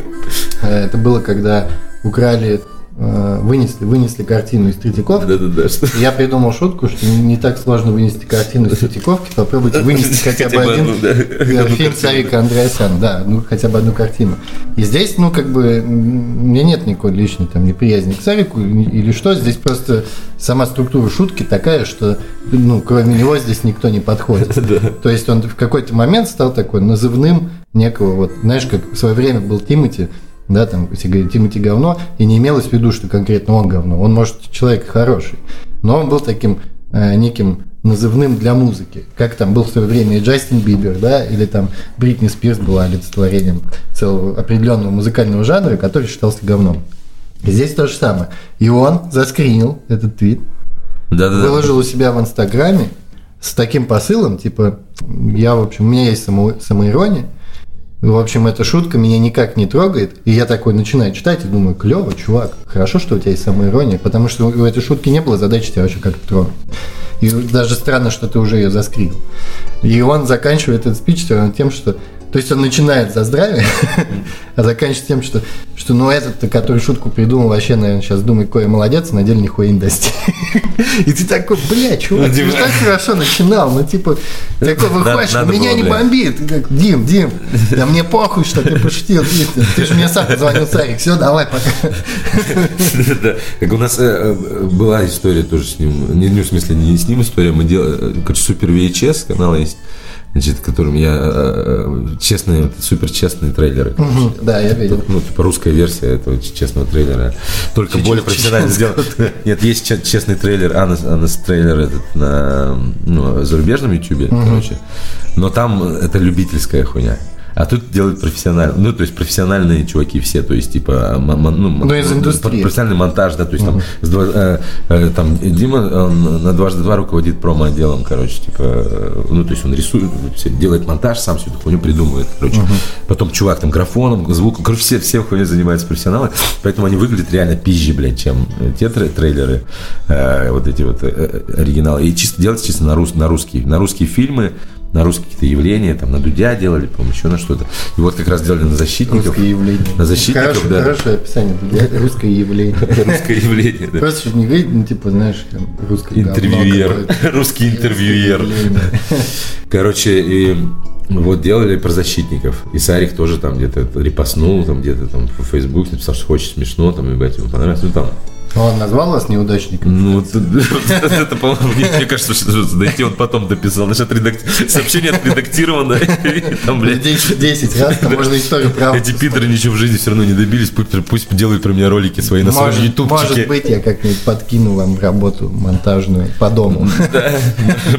Э, Это было, когда украли, вынесли, вынесли картину из Третьяков. Да-да-да. что- Я придумал шутку, что не, не так сложно вынести картину из Третьяковки, попробуйте вынести хотя бы один одну, да. э, фильм Сарика Андреасяна, да, ну хотя бы одну картину. И здесь, ну, как бы, м, у меня нет никакой лишней там неприязни к Сарику или что, здесь просто сама структура шутки такая, что, ну, кроме него здесь никто не подходит. То есть он в какой-то момент стал такой назывным некого, вот, знаешь, как в свое время был Тимати, да, там, если говорить Тимати говно, и не имелось в виду, что конкретно он говно. Он, может, человек хороший, но он был таким э, неким назывным для музыки. Как там был в свое время и Джастин Бибер, да, или там Бритни Спирс была олицетворением целого определенного музыкального жанра, который считался говном. И здесь то же самое. И он заскринил этот твит, Да-да-да. выложил у себя в Инстаграме с таким посылом, типа, я, в общем, у меня есть само, самоирония, в общем, эта шутка меня никак не трогает, и я такой начинаю читать и думаю, клево, чувак, хорошо, что у тебя есть самоирония, потому что у этой шутки не было задачи тебя вообще как-то тронуть. И даже странно, что ты уже ее заскринил. И он заканчивает этот спич тем, что То есть он начинает за здравие, а заканчивает тем, что, что ну этот, который шутку придумал, вообще, наверное, сейчас думает, кое молодец, а на деле нихуя не достиг. И ты такой, бля, чувак, ты так хорошо начинал, ну типа, такой выходишь, меня не бомбит. Ты так, Дим, Дим, да мне похуй, что ты пошутил, ты же мне сам позвонил, Сарик, все, давай, пока. Как у нас э, э, была история тоже с ним, не, не в смысле не с ним история, мы делали, короче, супер VHS канал есть, значит, которым я э, э, честные, супер честные трейлеры. Мгм, Да, я видел. Ну, типа русская версия этого честного трейлера. Только более профессионально сделан. Нет, есть че- честный трейлер, Анас, Анас трейлер этот на ну, зарубежном ютубе, короче. Но там это любительская хуйня. А тут делают профессионально. Ну, то есть профессиональные чуваки все, то есть, типа, ну, Ну, из индустрии. профессиональный монтаж, да, то есть там, два- э, там Дима он на дважды два руководит промо-отделом, короче, типа, э, ну, то есть он рисует, делает монтаж, сам всю эту хуйню придумывает, короче. Потом чувак там графоном, звуком, короче, все, все хуйней занимаются профессионалы, поэтому они выглядят реально пизже, блядь, чем э, те тре- трейлеры, э, вот эти вот э, э, оригиналы. И чисто делать чисто на, рус, на русские, на русские фильмы, на русские какие-то явления, там на Дудя делали, по-моему, еще на что-то. И вот как раз делали на защитников. Русское явление. На защитников, Хорошее- да. Хорошее описание, для- русское явление. Русское явление, да. Просто чтобы не говорить, ну, типа, знаешь, говно Интервьюер. Русский интервьюер. Короче, и вот делали про защитников. И Сарик тоже там где-то репостнул, там где-то там в Facebook написал, что очень смешно, там, ебать, ему понравилось. Ну, там, Он назвал вас неудачником? ну, вот это, по-моему, мне кажется, что дойти он потом дописал. Значит, сообщение отредактировано. Там, блядь, 10, 10 раз, там можно историю правду. эти пидоры ничего в жизни все равно не добились. Пусть, делают про меня ролики свои на своем Может, может ютубчике. быть, я как-нибудь подкину вам работу монтажную по дому. Да,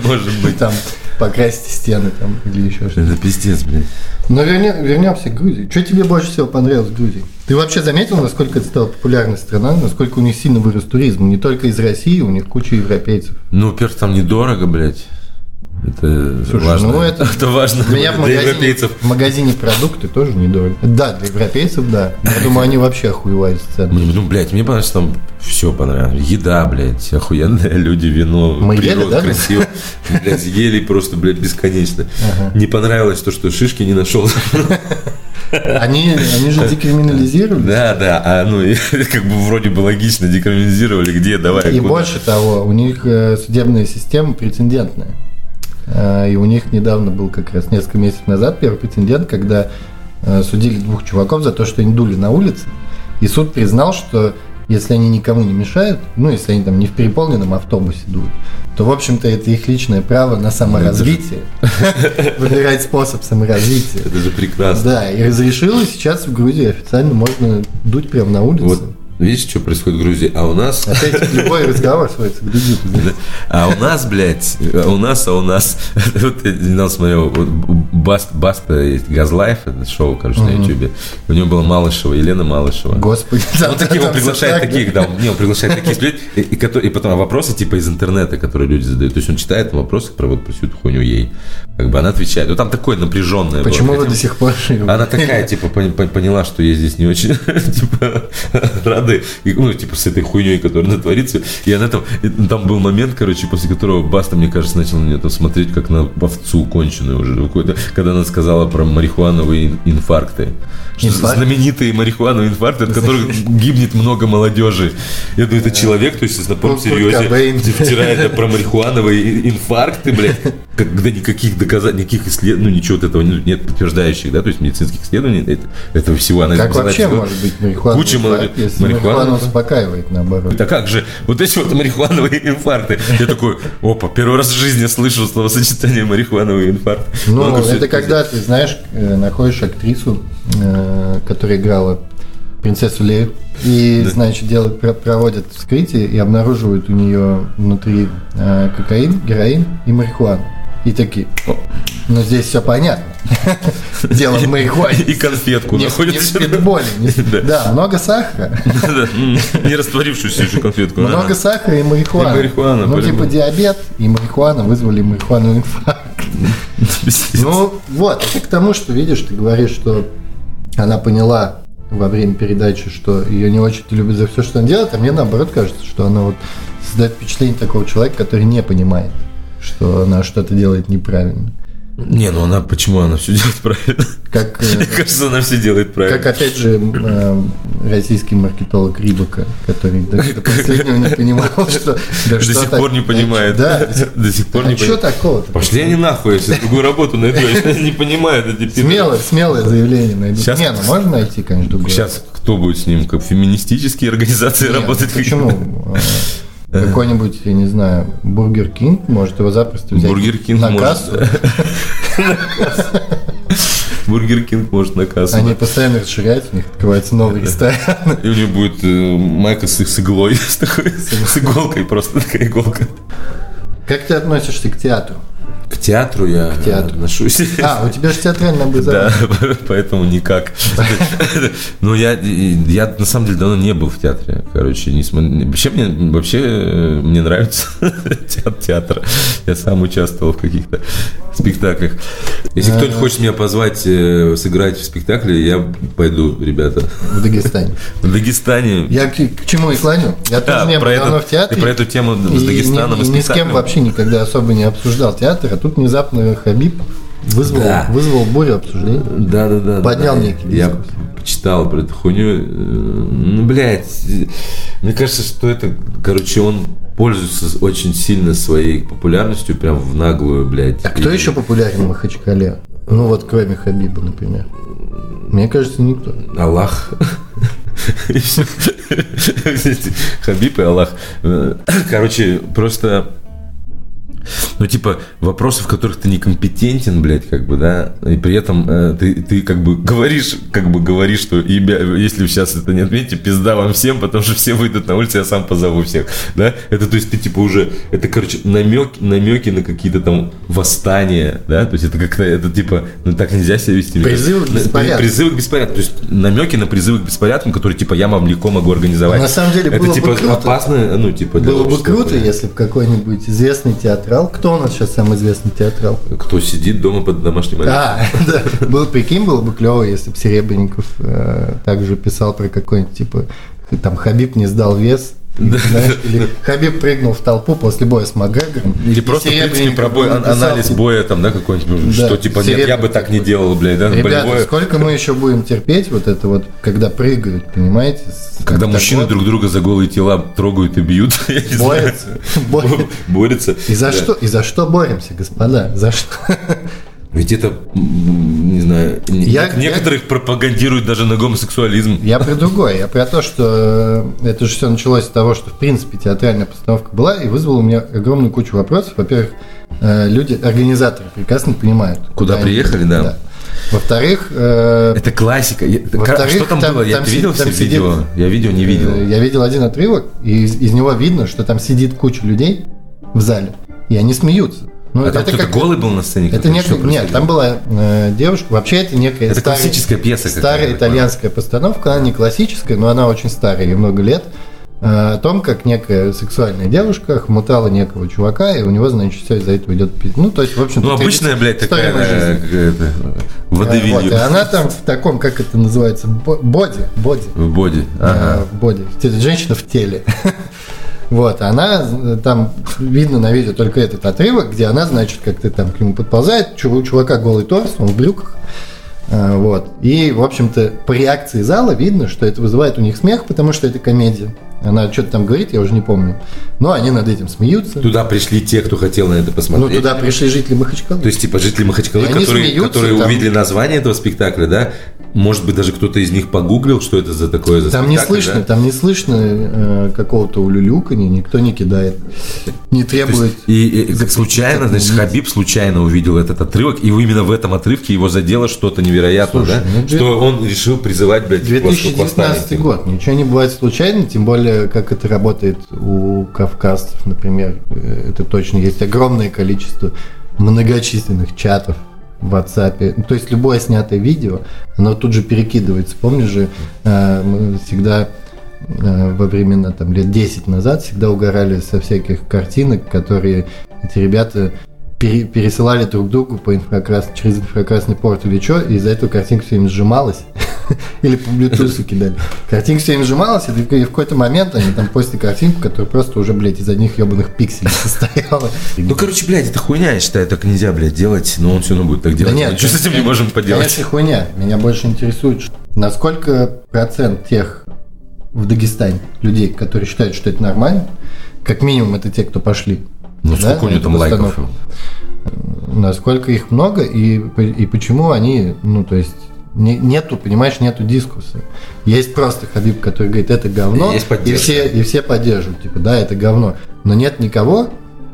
может быть. Там покрасьте стены там или еще что-то. Это пиздец, блядь. Но верне- вернемся к Грузии. Что тебе больше всего понравилось в Грузии? Ты вообще заметил, насколько это стала популярной страна, насколько у них сильно вырос туризм? Не только из России, у них куча европейцев. Ну, во-первых, там недорого, блядь. Это Слушай, важно. ну это- важно У меня в для магазине, европейцев. в магазине продукты тоже недорого. Да, для европейцев, да. Я думаю, они вообще охуевают с цен. Мне- Ну, блядь, мне понравилось, там все понравилось. Еда, блядь, охуенные люди, вино, Мы ели, природа да? красиво. Блядь, ели просто, блядь, бесконечно. Не понравилось то, что шишки не нашел. Они, они же декриминализировали. Да, да, а ну, как бы вроде бы логично, декриминализировали, где, давай, И куда. больше того, у них э, судебная система прецедентная. Э, И у них недавно был как раз несколько месяцев назад первый прецедент, когда э, судили двух чуваков за то, что они дули на улице. И суд признал, что если они никому не мешают, ну, если они там не в переполненном автобусе дуют, то, в общем-то, это их личное право на саморазвитие. Выбирать способ саморазвития. Это же прекрасно. Да, и разрешилось сейчас в Грузии официально можно дуть прямо на улице. Вот видишь, что происходит в Грузии? А у нас... Опять любой разговор сводится к дудю. А у нас, блядь, а у нас, а у нас, вот я недавно смотрел, Баст, Баста есть Газлайф, это шоу, короче, на Ютубе. У него была Малышева, Елена Малышева. Господи, Ну, такие он приглашает таких, да, не, он приглашает таких людей, и, потом вопросы типа из интернета, которые люди задают. То есть он читает вопросы про вот всю эту хуйню ей. Как бы она отвечает. Ну там такое напряженное. было. Почему вы до сих пор? Она такая, типа, пон- пон- поняла, что я здесь не очень, типа, рады, и, ну, типа, с этой хуйней, которая натворится. И она там, там был момент, короче, после которого Баста, мне кажется, начал на нее там смотреть, как на овцу конченую уже когда она сказала про марихуановые ин- инфаркты. Что Инфаркт? знаменитые марихуановые инфаркты, от которых гибнет много молодежи. Я думаю, это человек, то есть, на полном Курт серьезе, втирает про марихуановые ин- инфаркты, блядь, когда никаких доказательств, никаких исследований, ну, ничего вот этого ну, нет подтверждающих, да, то есть медицинских исследований это- этого всего. Она Как вообще всего. может быть марихуана? Куча. Если Марихуана- успокаивает, наоборот. Да как же, вот эти вот марихуановые инфаркты. Я такой, опа, первый раз в жизни слышу словосочетание марихуановый инфаркт. Ну, это когда ты, знаешь, э, находишь актрису, э, которая играла принцессу Лею, и, значит, делают, про- проводят вскрытие и обнаруживают у нее внутри э, кокаин, героин и марихуану. И такие, «О, ну здесь все понятно. Дело в марихуане. И конфетку Не, не в- Да. Много сахара. Не растворившуюся еще конфетку. Много сахара и марихуана. Ну, типа диабет и марихуана вызвали марихуану инфаркт. Ну, вот, это к тому, что, видишь, ты говоришь, что она поняла во время передачи, что ее не очень любят за все, что она делает, а мне наоборот кажется, что она вот создает впечатление такого человека, который не понимает, что она что-то делает неправильно. Не, ну она почему она все делает правильно? Как, э, Мне кажется, она все делает правильно. как опять же э, российский маркетолог Рибака, который до, до последнего не понимал, что... да До что сих так- пор не понимает. Да. До сих пор А не что понимает. такого-то? Пошли они нахуй, если другую работу найду. Я не понимаю, это теперь. Смелое, смелое заявление найду. Сейчас- Не, ну можно найти, конечно, другое. Сейчас кто будет с ним? Как феминистические организации Нет, работать? Почему? Какой-нибудь, я не знаю, Бургер Кинг может его запросто взять Бургер Кинг на кассу. Бургер Кинг может на кассу. Они постоянно расширяются, у них открывается новый ресторан. И у него будет э, майка с, иглой, с, такой, с иголкой, просто такая иголка. Как ты относишься к театру? К театру я театру. отношусь. А, у тебя же театральное Да, образование. поэтому никак. Ну, я, я на самом деле давно не был в театре. Короче, не смо- вообще мне вообще э, мне нравится театр. Я сам участвовал в каких-то спектаклях. Если кто-нибудь хочет меня позвать э, сыграть в спектакле, я пойду, ребята. В Дагестане. В Дагестане. Я к, к чему и клоню? Я тоже А, не был давно в театре. ты про эту тему с и Дагестаном ни, и и ни с кем вообще никогда особо не обсуждал театр, а тут внезапно Хабиб вызвал, Да. вызвал бурю обсуждений. Да, да, да. Поднял да. некий Я дискурс. почитал про эту хуйню. Э, Ну, блядь, мне кажется, что это, короче, он пользуется очень сильно своей популярностью, прям в наглую, блядь. А кто И- еще популярен в Махачкале? Ну вот кроме Хабиба, например. Мне кажется, никто. Аллах. Хабиб и Аллах. Э, Короче, просто... Ну, типа, вопросы, в которых ты некомпетентен, блядь, как бы, да, и при этом э, ты, ты как бы говоришь, как бы говоришь, что «Ребя- если сейчас это не отметите, пизда вам всем, потому что все выйдут на улицу, я сам позову всех, да, это, то есть, ты, типа, уже, это, короче, намеки, намеки на какие-то там восстания, да, то есть, это как-то, это, типа, ну, так нельзя себя вести. Призывы к беспорядку. Призывы к беспорядку, то есть, намеки на призывы к беспорядкам, которые, типа, я вам легко могу организовать. На самом деле, это, было бы типа, круто. опасно, ну, типа, для Было бы круто, если бы какой-нибудь известный театрал, кто у нас сейчас самый известный театрал? Кто сидит дома под домашним арестом. А, да. Был, прикинь, было бы клево, если бы Серебренников э, также писал про какой-нибудь, типа, там Хабиб не сдал вес, знаешь, или Хабиб прыгнул в толпу после боя с Макгрегором. Или просто, в принципе, про бой, написал, анализ боя, там, да, какой-нибудь, ну, Да, что, типа, нет, я бы так не делал, блядь, да, Ребята, болевое. сколько мы еще будем терпеть вот это вот, когда прыгают, понимаете? Когда мужчины друг друга за голые тела трогают и бьют, борются. борются. И за что? И за что боремся, господа? За что? Ведь это, не знаю, Я- нек- некоторых пропагандируют даже на гомосексуализм. Я про другое. Я про то, что э, это же все началось с того, что в принципе театральная постановка была и вызвала у меня огромную кучу вопросов. Во-первых, э, люди, организаторы прекрасно понимают. Куда они приехали, едут, да. Во-вторых, э, Это классика. Я- Во-вторых, что там, там- было? Я там видел там все видео? сидит- Я видео не видел. э, я видел один отрывок, и из, из него видно, что там сидит куча людей в зале, и они смеются. Ну, а там кто-то как- голый был на сцене? Это что нет, там была э, девушка. Вообще это некая Это старая- классическая пьеса старая итальянская постановка. Она не классическая, но она очень старая, ей много лет. э, О том, как некая сексуальная девушка хмутала некого чувака, и у него, значит, все из-за этого идет пить. Ну, то есть, в общем Ну, обычная, блядь, такая э, какая-то, Э, водевилью. вот, и она там в таком, как это называется, бо- боди, боди. В боди. Э, Ага. в боди. Женщина в теле. Вот, она э, там видно на видео только этот отрывок, где она, значит, как-то там к нему подползает, у чувака голый торс, он в брюках. А, Вот. И, в общем-то, по реакции зала видно, что это вызывает у них смех, потому что это комедия. Она что-то там говорит, я уже не помню. Но они над этим смеются. Туда пришли те, кто хотел на это Ну, посмотреть. туда пришли жители Махачкалы. То есть, типа, жители Махачкалы, которые, смеются, которые там- увидели название этого спектакля, да, может быть, даже кто-то из них погуглил, что это за такое за Там не слышно, да? там не слышно э, какого-то улюлюканья, никто не кидает, не требует. есть, и, и случайно, значит, Хабиб случайно увидел этот отрывок, и именно в этом отрывке его задело что-то невероятное, Слушай, да? ну, что он решил призывать, блядь, к восстан- к 2019 восстанию. год. Ничего не бывает случайно, тем более, как это работает у кавказцев, например. Э, Это точно есть огромное количество многочисленных чатов в WhatsApp. Ну, То есть любое снятое видео, оно тут же перекидывается. Помнишь же, э, мы всегда э, во времена там лет 10 назад всегда угорали со всяких картинок, которые эти ребята пере- пересылали друг другу по инфракрас... через инфракрасный порт или что, и из-за этого картинка все время сжималась. Или по Bluetooth кидали. Картинка все время сжималась, и в какой-то момент они там постили картинку, которая просто уже, блядь, из одних ебаных пикселей состояла. Ну, короче, блядь, это хуйня, я считаю, так нельзя, блядь, делать, но он все равно будет так делать. Да нет, что с этим не можем поделать? Конечно, хуйня. Меня больше интересует, насколько процент тех в Дагестане людей, которые считают, что это нормально, как минимум это те, кто пошли. Ну, да, сколько у эту там лайков? Насколько их много и, и почему они, ну, то есть, не- нету, понимаешь, нету дискуссии. Есть просто Хабиб, который говорит, это говно, и поддержка. все, и все поддерживают, типа, да, это говно. Но нет никого,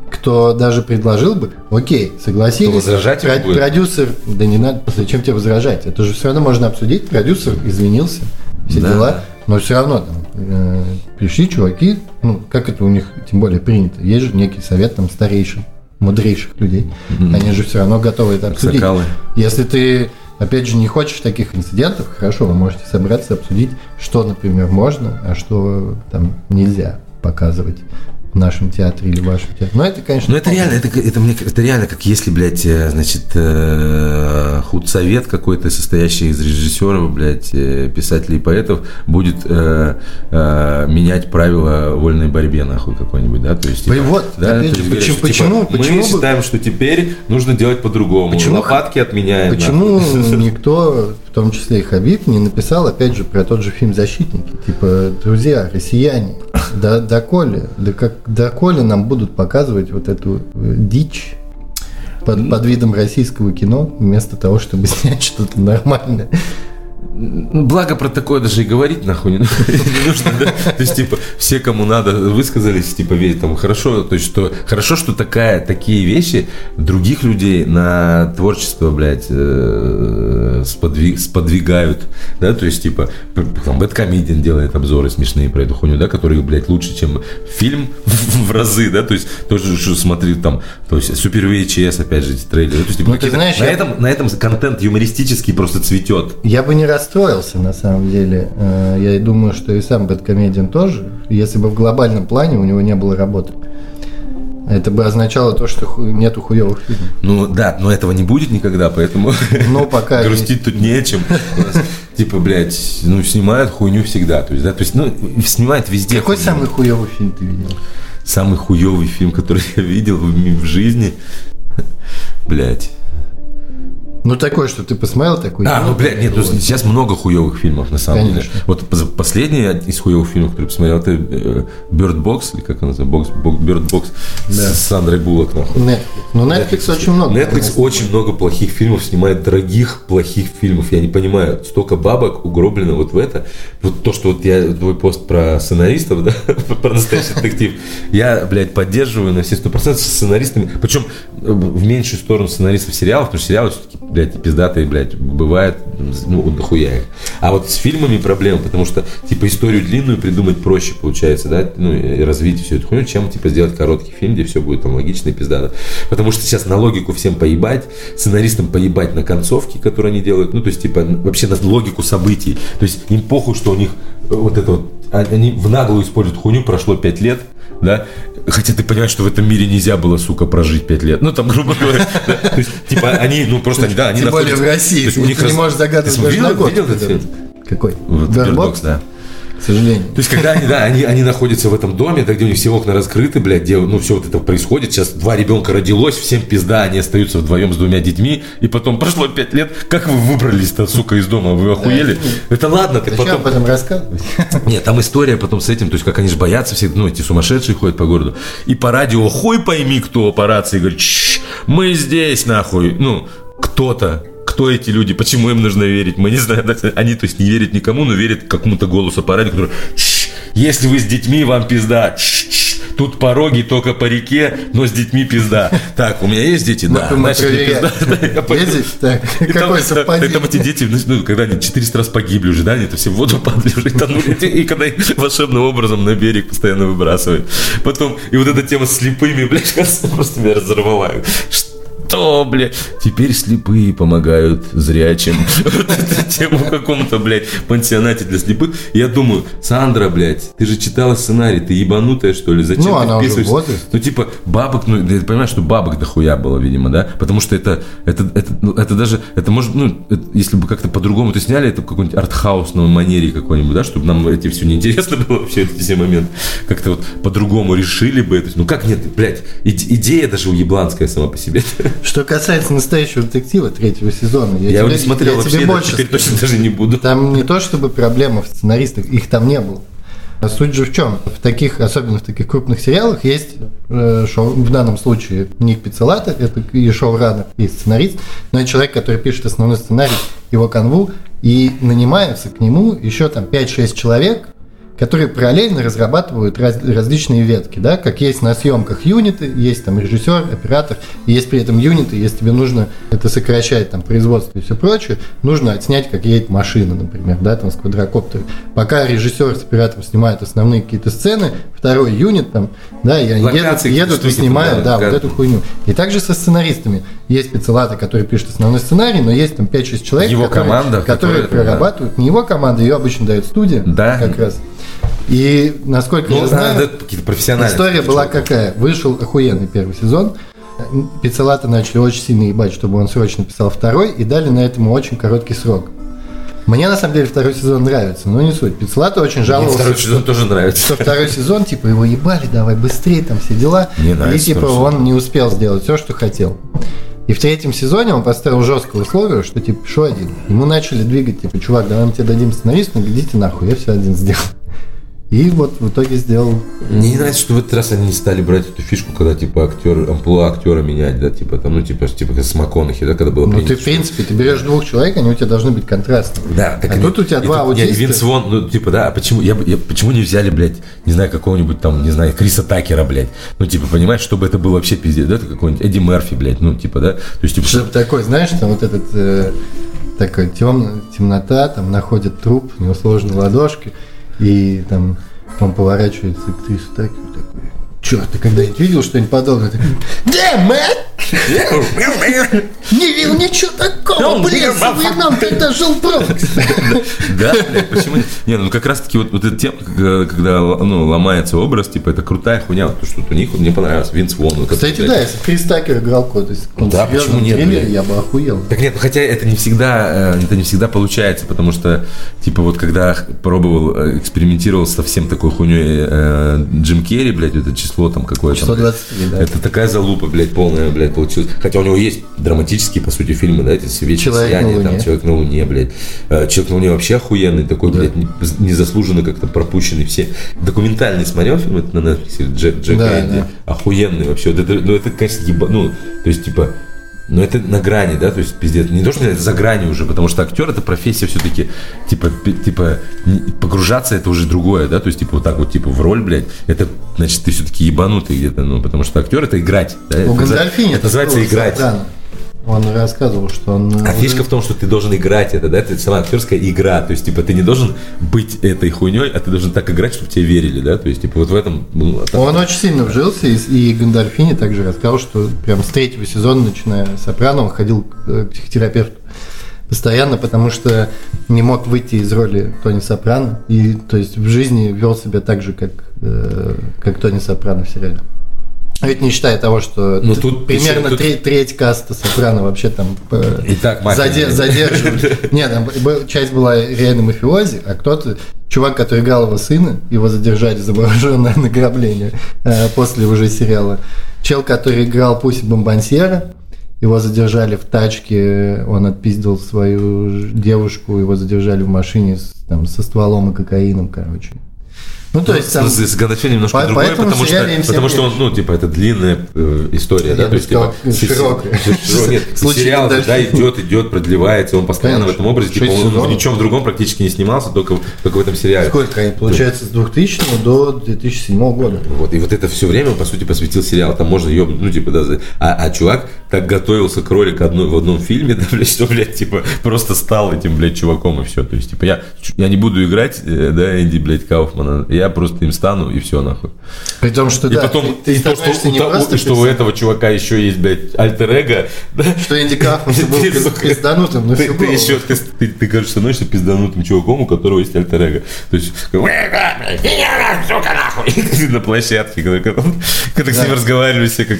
кто даже предложил бы, окей, согласились. Кто возражать Про- будет? Продюсер, да не надо, зачем тебе возражать? Это же все равно можно обсудить. Продюсер извинился, все Да. дела. Но все равно там э, пришли чуваки, ну, как это у них тем более принято. Есть же некий совет там старейшин, мудрейших людей. Они же все равно готовы это обсудить. Аксакалы. Если ты, опять же, не хочешь таких инцидентов, хорошо, вы можете собраться, обсудить, что, например, можно, а что там нельзя показывать в нашем театре или в вашем театре. Но это, конечно, Ну это реально, это, это, мне, это реально как если, блядь, э, значит, э, худсовет какой-то, состоящий из режиссеров, блядь, э, писателей и поэтов, будет э, э, менять правила вольной борьбе, нахуй, какой-нибудь, да, то есть... Да и вот, опять то же, есть говорят, почему- что, почему- мы почему бы- считаем, что теперь нужно делать по-другому, Почему- лопатки отменяем. Почему никто, в том числе и Хабиб, не написал, опять же, про тот же фильм «Защитники»? Типа, друзья, россияне, да, доколе, да как, доколе нам будут показывать вот эту э, дичь под, под видом российского кино, вместо того, чтобы снять что-то нормальное. Ну, благо про такое даже и говорить нахуй не, нужно, да? То есть, типа, все, кому надо, высказались, типа, весь там хорошо, то есть, что хорошо, что такая, такие вещи других людей на творчество, блядь, э, сподви- сподвигают, да, то есть, типа, там, Бэткомедиан делает обзоры смешные про эту хуйню, да, которые, блядь, лучше, чем фильм в разы, да, то есть, тоже, что смотри, там, то есть, Супер VHS, опять же, эти трейлеры, то есть, типа, Ну, ты знаешь, на я- этом, на этом контент юмористический просто цветет. Я бы не расстроился, на самом деле. Э, Я думаю, что и сам Бэткомедиан тоже, если бы в глобальном плане у него не было работы. Это бы означало то, что ху- нету хуевых фильмов. Ну да, но этого не будет никогда, поэтому Ну, пока... грустить тут не о чем. У нас, Типа, блядь, ну снимают хуйню всегда. То есть, да, то есть, ну, снимают везде. Какой самый хуевый фильм ты видел? самый хуевый фильм, который я видел в, в жизни? Блядь. Ну, такой, что ты посмотрел такой? А, ну, блядь, нет, ну, сейчас много хуевых фильмов, на самом Конечно. деле. Вот последний из хуевых фильмов, который посмотрел, это э, Bird Box, или как он называется, Bird Box с Сандрой Буллок, нахуй. Netflix. Ну, Netflix очень много. Netflix очень много плохих фильмов снимает, дорогих плохих фильмов. Я не понимаю, столько бабок угроблено вот в это. Вот то, что вот я твой пост про сценаристов, да, про настоящий детектив, я, блядь, поддерживаю на все сто процентов с сценаристами. Причем э, в меньшую сторону сценаристов сериалов, потому что сериалы все-таки, блядь, пиздатые, блядь, бывает, ну, дохуя их. А вот с фильмами проблема, потому что, типа, историю длинную придумать проще получается, да, ну, и развить всю эту хуйню, чем, типа, сделать короткий фильм, где все будет там логично и пиздато. Потому что сейчас на логику всем поебать, сценаристам поебать на концовки, которые они делают, ну, то есть, типа, вообще на логику событий. То есть, им похуй, что у них э, вот это вот, а- они в наглую используют хуйню, прошло 5 лет, да, Хотя ты понимаешь, что в этом мире нельзя было, сука, прожить 5 лет. Ну, там, грубо говоря. То есть, типа, они, ну, просто, да, они Тем более находятся- в России. у Ты не можешь загадывать Ты даже видел- на год. видел этот фильм? Какой? Box, да. К сожалению. То есть, когда они, да, они, они находятся в этом доме, да, где у них все окна раскрыты, блядь, где, ну, все вот это происходит. Сейчас два ребенка родилось, всем пизда, они остаются вдвоем с двумя детьми, и потом прошло пять лет. Как вы выбрались-то, сука, из дома? Вы охуели? Это ладно, ты потом... об этом рассказывать? Нет, там история потом с этим, то есть как они же боятся все, ну, эти сумасшедшие ходят по городу. И по радио хуй пойми, кто по рации говорит, «Чш, мы здесь, нахуй. Ну, кто-то. Кто эти люди? Почему им нужно верить? Мы не знаем. Они, то есть, не верят никому, но верят какому-то голосу по радио, который «Чш, если вы с детьми, вам пизда. Тут пороги только по реке, но с детьми пизда. Так, у меня есть дети? Да. Значит, не проверяем. пизда. Так, какое совпадение? там эти дети, ну, ну, когда они 400 раз погибли уже, да, они это все в воду падали уже, и когда их волшебным образом на берег постоянно выбрасывают. Потом, и вот эта тема с слепыми, блядь, просто меня разорвала. Ш- что, блядь? Теперь слепые помогают зрячим. Вот эту тему в каком-то, блядь, пансионате для слепых. Я думаю, Сандра, блядь, ты же читала сценарий, ты ебанутая, что ли? Зачем Ну, ты она уже. Ну, типа, бабок, ну, ты понимаешь, что бабок дохуя было, видимо, да? Потому что это, это, это, ну, это даже, это может, ну, это если бы как-то по-другому ты сняли, это в какой-нибудь артхаусном манере какой-нибудь, да, чтобы нам эти все неинтересно было вообще эти все моменты. Как-то вот по-другому решили бы это. Ну, как нет, блядь, иде- идея даже уебланская сама по себе. Что касается настоящего детектива третьего сезона, я, Я тебе, не смотрел я вообще, тебе больше теперь скажу. точно даже не буду. Там не то чтобы проблема в сценаристах, их там не было. А суть же в чем? В таких, особенно в таких крупных сериалах, есть э, шоу, в данном случае Ник Пиццелата, это и шоураннер, и сценарист, но это человек, который пишет основной сценарий, его канву, и нанимаются к нему еще там 5-6 человек, которые параллельно разрабатывают раз- различные ветки, да, как есть на съемках юниты, есть там режиссер, оператор, есть при этом юниты, если тебе нужно, это сокращает там производство и все прочее, нужно отснять, как едет машина, например, да, там с квадрокоптера. Пока режиссер с оператором снимают основные какие-то сцены, второй юнит там, да, и они едут, едут и снимают, да, да, вот эту хуйню. И также со сценаристами. Есть специалаты, которые пишут основной сценарий, но есть там 5-6 человек, Его которые, команда, которые которая- прорабатывают. Не его команда, ее обычно дает студия, Да. как раз. И насколько Ну, я знаю, да, история была какая? Вышел охуенный первый сезон. Пиццелата начали очень сильно ебать, чтобы он срочно писал второй, и дали на этому очень короткий срок. Мне на самом деле второй сезон нравится, но не суть. Пиццелата очень Мне жаловался, второй сезон тоже нравится. что второй сезон, типа, его ебали, давай быстрее, там все дела. Мне и нравится типа он не успел сделать все, что хотел. И в третьем сезоне он поставил жесткое условие, что типа, что один. Ему начали двигать, типа, чувак, давай мы тебе дадим сценариста, но идите нахуй, я все один сделал. И вот в итоге сделал. Мне не нравится, что в этот раз они не стали брать эту фишку, когда типа актер, амплуа актера менять, да, типа там, ну типа, типа как с МакКонахи, да, когда было Ну, ты, в принципе, ты берешь двух человек, они у тебя должны быть контрастными. Да, так а они- тут у тебя два аутиста. Винс Вон, ну, типа, да, а почему, я, я- почему не взяли, блядь, не знаю, какого-нибудь там, не знаю, Криса Такера, блядь, ну, типа, понимаешь, чтобы это было вообще пиздец, да, это какой-нибудь Эдди Мерфи, блядь, ну, типа, да, то есть, типа, Чтобы такой, знаешь, там вот этот э, такой темная темнота, там находит труп, у него сложены ладошки, и там он поворачивается к Трису так и такой. Черт, ты когда-нибудь видел что-нибудь подобное? Такой, Да, мать! Не видел ничего такого, блин, со времен, когда жил в Бронксе. Да, почему не? Не, ну как раз таки вот, вот эта тема, когда, когда, ну, ломается образ, типа, это крутая хуйня, то, что у них мне понравилось, Винс Вон. Кстати, да, если Крис Такер играл какой-то Да, почему нет, я бы охуел. Так нет, ну, хотя это не всегда, э, это не всегда получается, потому что, типа, вот когда пробовал, э, экспериментировал со всем такой хуйней э, Джим Керри, блядь, это число там какое-то. Число 23, да. Это такая залупа, блядь, полная, блядь, получилась. Хотя у него есть драматические, по сути, фильмы, да, эти «Вечное «Человек на сияние», там, Луне». «Человек на Луне», блядь. Э, «Человек на Луне» вообще охуенный, такой, блядь, не- незаслуженно как-то пропущенный все. Документальный смотрел фильм это на Netflix, Джек, Джек Да, Энди? да. Охуенный вообще. Вот это, ну, это, конечно, еба... Ну, то есть, типа, но это на грани, да, то есть пиздец. Не то, что это за гранью уже, потому что актер это профессия все-таки, типа, типа, погружаться это уже другое, да, то есть, типа, вот так вот, типа, в роль, блядь, это, значит, ты все-таки ебанутый где-то, ну, потому что актер это играть, да, У это, Гандальфини это называется играть. странно. Он рассказывал, что он... А фишка в том, что ты должен играть это, да, это сама актерская игра, то есть, типа, ты не должен быть этой хуйней, а ты должен так играть, чтобы тебе верили, да, то есть, типа, вот в этом, ну, это- Он очень сильно вжился, и, и Гандальфини также рассказал, что прям с третьего сезона, начиная с «Сопрано», он ходил к э, психотерапевту постоянно, потому что не мог выйти из роли Тони Сопрано, и то есть в жизни вел себя так же, как, э, как Тони Сопрано в сериале. А ведь не считая того, что Ну, тут примерно тут- треть, треть каста Сопрано вообще там э, И так заде- задерживали. Нет, там часть была реально мафиози, а кто-то, чувак, который играл его сына, его задержали за вооруженное награбление э, после уже сериала. Чел, который играл Пуси Бомбансьера, его задержали в тачке, он отпиздил свою девушку, его задержали в машине с, там, со стволом и кокаином, короче. Ну, то есть там... с, с немножко По- другое, потому что, потому что он, ну, типа, это длинная э, история, да, Я то бы есть, типа, широкая. широ- Нет, сериал, да, идет, идет, продлевается, он постоянно в этом образе, типа, он в ничем другом практически не снимался, только, только в этом сериале. Сколько они, получается, с 2000 до 2007 года. Вот, и вот это все время, по сути, посвятил сериал. Там можно ебнуть, ну, типа, да, а, а чувак так готовился к роли к одной, в одном фильме, да, блядь, что, блядь, типа, просто стал этим, блядь, чуваком и все. То есть, типа, я, я не буду играть, э, да, Энди, блядь, Кауфмана. Я я просто им стану, и все, нахуй. При том, что И да, потом, ты, ты и то, что, не у- просто что у этого чувака еще есть, блядь, альтер-эго, что Энди Кафман был Ты, пизданутым ты, всю ты голову. еще, ты, ты, ты, короче, становишься пизданутым чуваком, у которого есть альтер-эго. То есть, сука, нахуй, на площадке, когда, когда, с ним разговаривали все, как,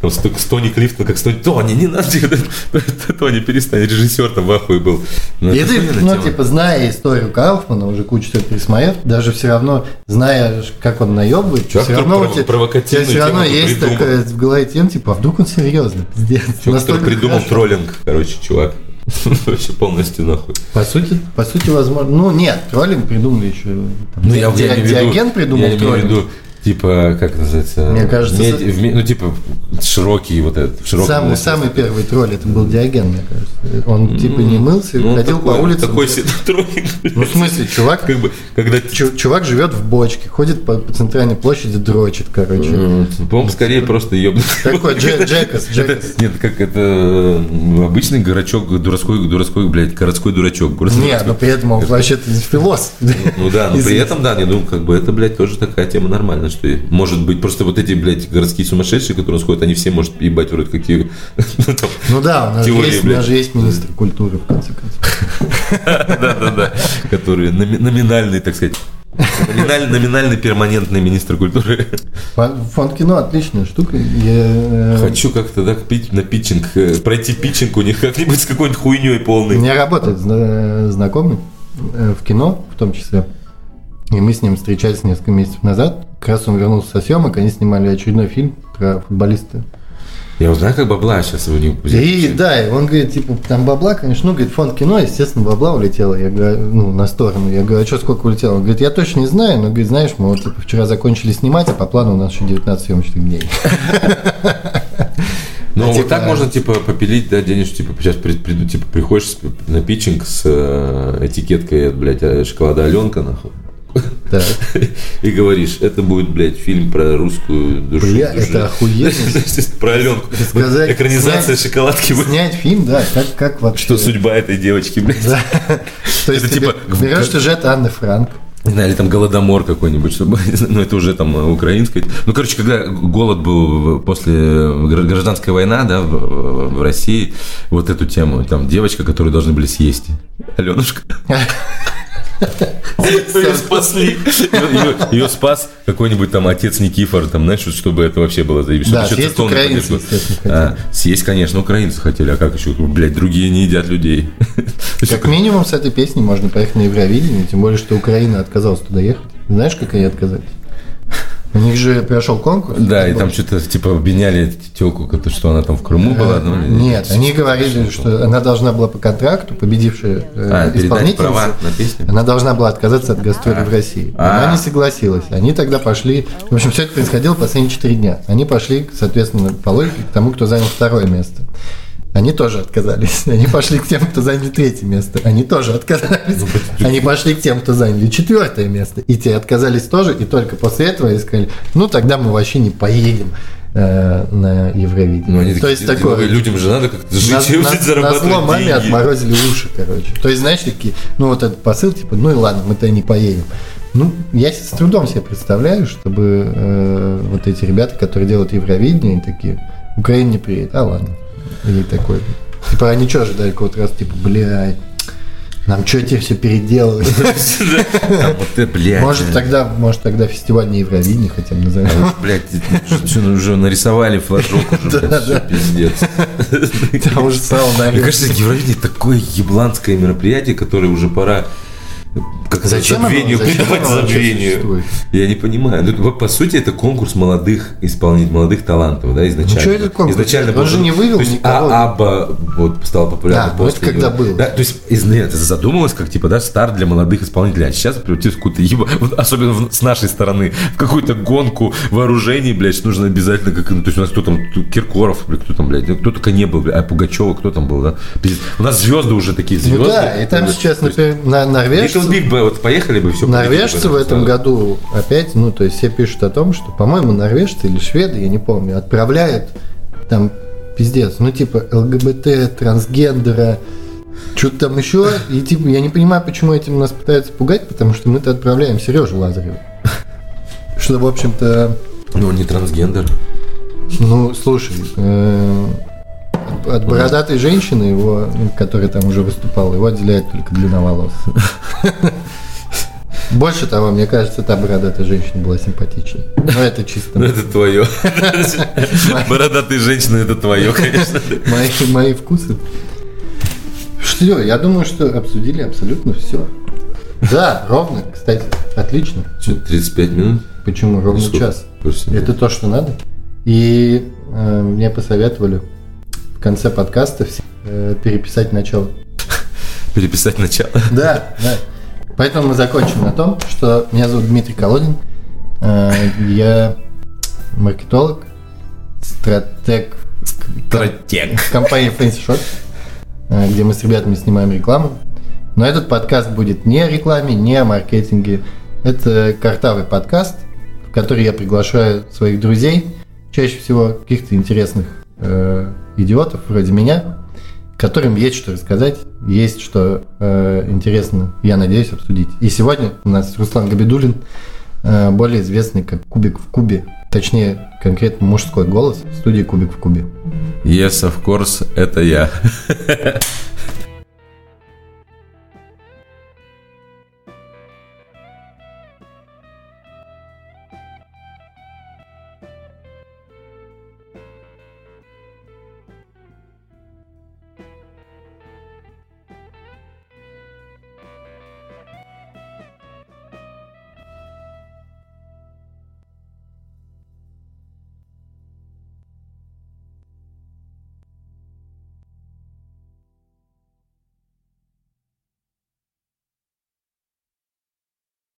там, с, Тони Клифтон, как с Тони, Тони, не надо, Тони, перестань, режиссер там в ахуе был. Ну, И ты, ну, типа, зная историю Кауфмана, уже кучу всего пересмотрев, даже все равно, зная, ш- как он наебывает, все равно который тебя, все равно есть придумал. такая в голове тема, типа, а вдруг он серьезно? Пиздец. Чувак, Настолько придумал хорошо. троллинг, короче, чувак. Вообще полностью нахуй. По сути, по сути, возможно. Ну, нет, троллинг придумали еще. там, Ну, я, я виду- Диоген придумал я троллинг. Типа, как называется? Мне кажется, в ми- ну, типа, широкий вот этот, в широком Самый, смысле. самый первый тролль это был Диоген, мне кажется. Он типа не мылся, Ну, ходил такой, по улицам. Такой себе троллинг. Ну, в смысле, чувак, Как бы, когда... чу- чувак живет в бочке, ходит по, по центральной площади, дрочит, короче. М, По-моему, скорее просто ебнутый. Такой Дже- Джекас, Это, Джекас. нет, как это обычный горачок, дурацкой, дурацкой, блядь, городской дурачок. городской Нет, но при этом он вообще-то философ. Ну да, но при этом, да, я думаю, как бы это, блядь, тоже такая тема нормальная, что может быть просто вот эти, блядь, городские сумасшедшие, которые сходят, они все, может, ебать, вроде какие, ну, Ну да, у нас, же Теория, есть, у нас же есть министр культуры, в конце концов. да-да-да, которые номи- номинальный, так сказать, номинальный, номинальный перманентный министр культуры. Фон- Фонд кино отличная штука. Я, э, Хочу как-то, да, на питчинг, э, пройти питчинг у них как-нибудь с какой-нибудь хуйней У полной. меня работает зна- знакомый э, в кино, в том числе. И мы с ним встречались несколько месяцев назад. Как раз он вернулся со съемок, они снимали очередной фильм про футболиста. Я узнаю, как бабла сейчас у них взять. И да, и он говорит, типа, там бабла, конечно, ну, говорит, фонд кино, естественно, бабла улетела, я говорю, ну, на сторону. Я говорю, а что, сколько улетело? Он говорит, я точно не знаю, но, говорит, знаешь, мы вот, типа, вчера закончили снимать, а по плану у нас еще 19 съемочных дней. Ну, А, вот типа, так можно, типа, попилить, да, денежку, типа, сейчас при- приду, типа, приходишь на питчинг с э, этикеткой, блядь, э, шоколада Аленка, нахуй, Так. и говоришь, это будет, блядь, фильм про русскую душу. Бля, душу. это охуенно. Про Аленку. Сказать, Экранизация снять- шоколадки. Снять фильм, да, как, как вообще. Что судьба этой девочки, блядь. Да. То есть Это типа- берешь сюжет Анны Франк, Не знаю, или там голодомор какой-нибудь, чтобы, ну это уже там украинское. Ну, короче, когда голод был после гра- гражданской войны, да, в, в России, вот эту тему, там девочка, которую должны были съесть, Аленушка. Ее спасли. Ее, спас какой-нибудь там отец Никифор, там, знаешь, чтобы это вообще было заебись. Да, съесть украинцы, А, съесть, конечно, украинцы хотели, а как еще? Блядь, другие не едят людей. Как минимум с этой песней можно поехать на Евровидение, тем более, что Украина отказалась туда ехать. Знаешь, как они отказались? У них же прошел конкурс. Да, и там что-то типа обвиняли телку, что она там в Крыму была. ну, Нет, они говорили, что она должна была по контракту, победившая э, А, исполнительница, она должна была отказаться от гастролей в России. А. Она не согласилась. Они тогда пошли... В общем, все это происходило последние четыре дня. Они пошли, соответственно, по логике, к тому, кто занял второе место. Они тоже отказались. Они пошли к тем, кто заняли третье место. Они тоже отказались. Они пошли к тем, кто заняли четвертое место. И те отказались тоже. И только после этого они сказали, ну тогда мы вообще не поедем э, на Евровидение. Ну, они То такие, есть такое... «Ой, людям же надо как-то жить, На, жить, на- зарабатывать на зло маме деньги». отморозили уши, короче. То есть, знаешь, такие, ну вот этот посыл, типа, ну и ладно, мы-то не поедем. Ну, я с трудом себе представляю, чтобы э, вот эти ребята, которые делают Евровидение, они такие, Украина не приедет, а ладно. Или такой. Типа, они что ожидали какого-то раз, типа, блядь, нам что теперь все блядь. Может тогда, может тогда фестиваль не Евровидение хотя бы назовем. Блядь, что, уже нарисовали флажок уже, пиздец. Там уже стало, Мне кажется, Евровидение такое ебланское мероприятие, которое уже пора как Зачем оно? забвению, Зачем предавать оно забвению. существует? Я не понимаю. Ну, по, сути, это конкурс молодых исполнителей, молодых талантов, да, изначально. Ну, что это конкурс? Изначально Он был- же не вывел то есть, никого. А Абба вот стал популярным Да, ну, это после когда было. Да, то есть, из, нет, это задумалось как, типа, да, старт для молодых исполнителей. А сейчас превратилось в какую-то вот особенно в- с нашей стороны, в какую-то гонку вооружений, блядь, что нужно обязательно, как, ну, то есть, у нас кто там, Киркоров, блядь, кто там, блядь, ну, кто только не был, блядь, а Пугачева, кто там был, да? У нас звезды уже такие звезды. Ну да, и там сейчас, например, на норвежцы... Little Big, вот поехали бы, все. Норвежцы в этом году опять, ну, то есть все пишут о том, что, по-моему, норвежцы или шведы, я не помню, отправляют там пиздец, ну, типа ЛГБТ, трансгендера, Что-то там еще. И типа, я не понимаю, почему этим нас пытаются пугать, потому что мы-то отправляем Сережу Лазарева. Что, в общем-то, Ну, не трансгендер. ну, слушай, э, от- бородатой женщины, его, ну, которая там уже выступала, его отделяет только длина волос. Больше того, мне кажется, та бородатая женщина была симпатичнее. Но это чисто Ну, это твое. Бородатые женщины, это твое, конечно. мои, вкусы. Что, я думаю, что обсудили абсолютно все. Да, ровно, кстати, отлично. Что, 35 минут? Почему ровно час? Это то, что надо. И э, мне посоветовали конце подкаста э, переписать начало. переписать начало. Да, да. Поэтому мы закончим на том, что меня зовут Дмитрий Колодин. Э, Я маркетолог, стратег Стратег. компании Fancy Shop, э, где мы с ребятами снимаем рекламу. Но этот подкаст будет не о рекламе, не о маркетинге. Это картавый подкаст, в который я приглашаю своих друзей, чаще всего каких-то интересных э, идиотов вроде меня, которым есть что рассказать, есть что э, интересно, я надеюсь, обсудить. И сегодня у нас Руслан Габидулин, э, более известный как Кубик в Кубе, точнее, конкретно мужской голос в студии Кубик в Кубе. Yes, of course, это я.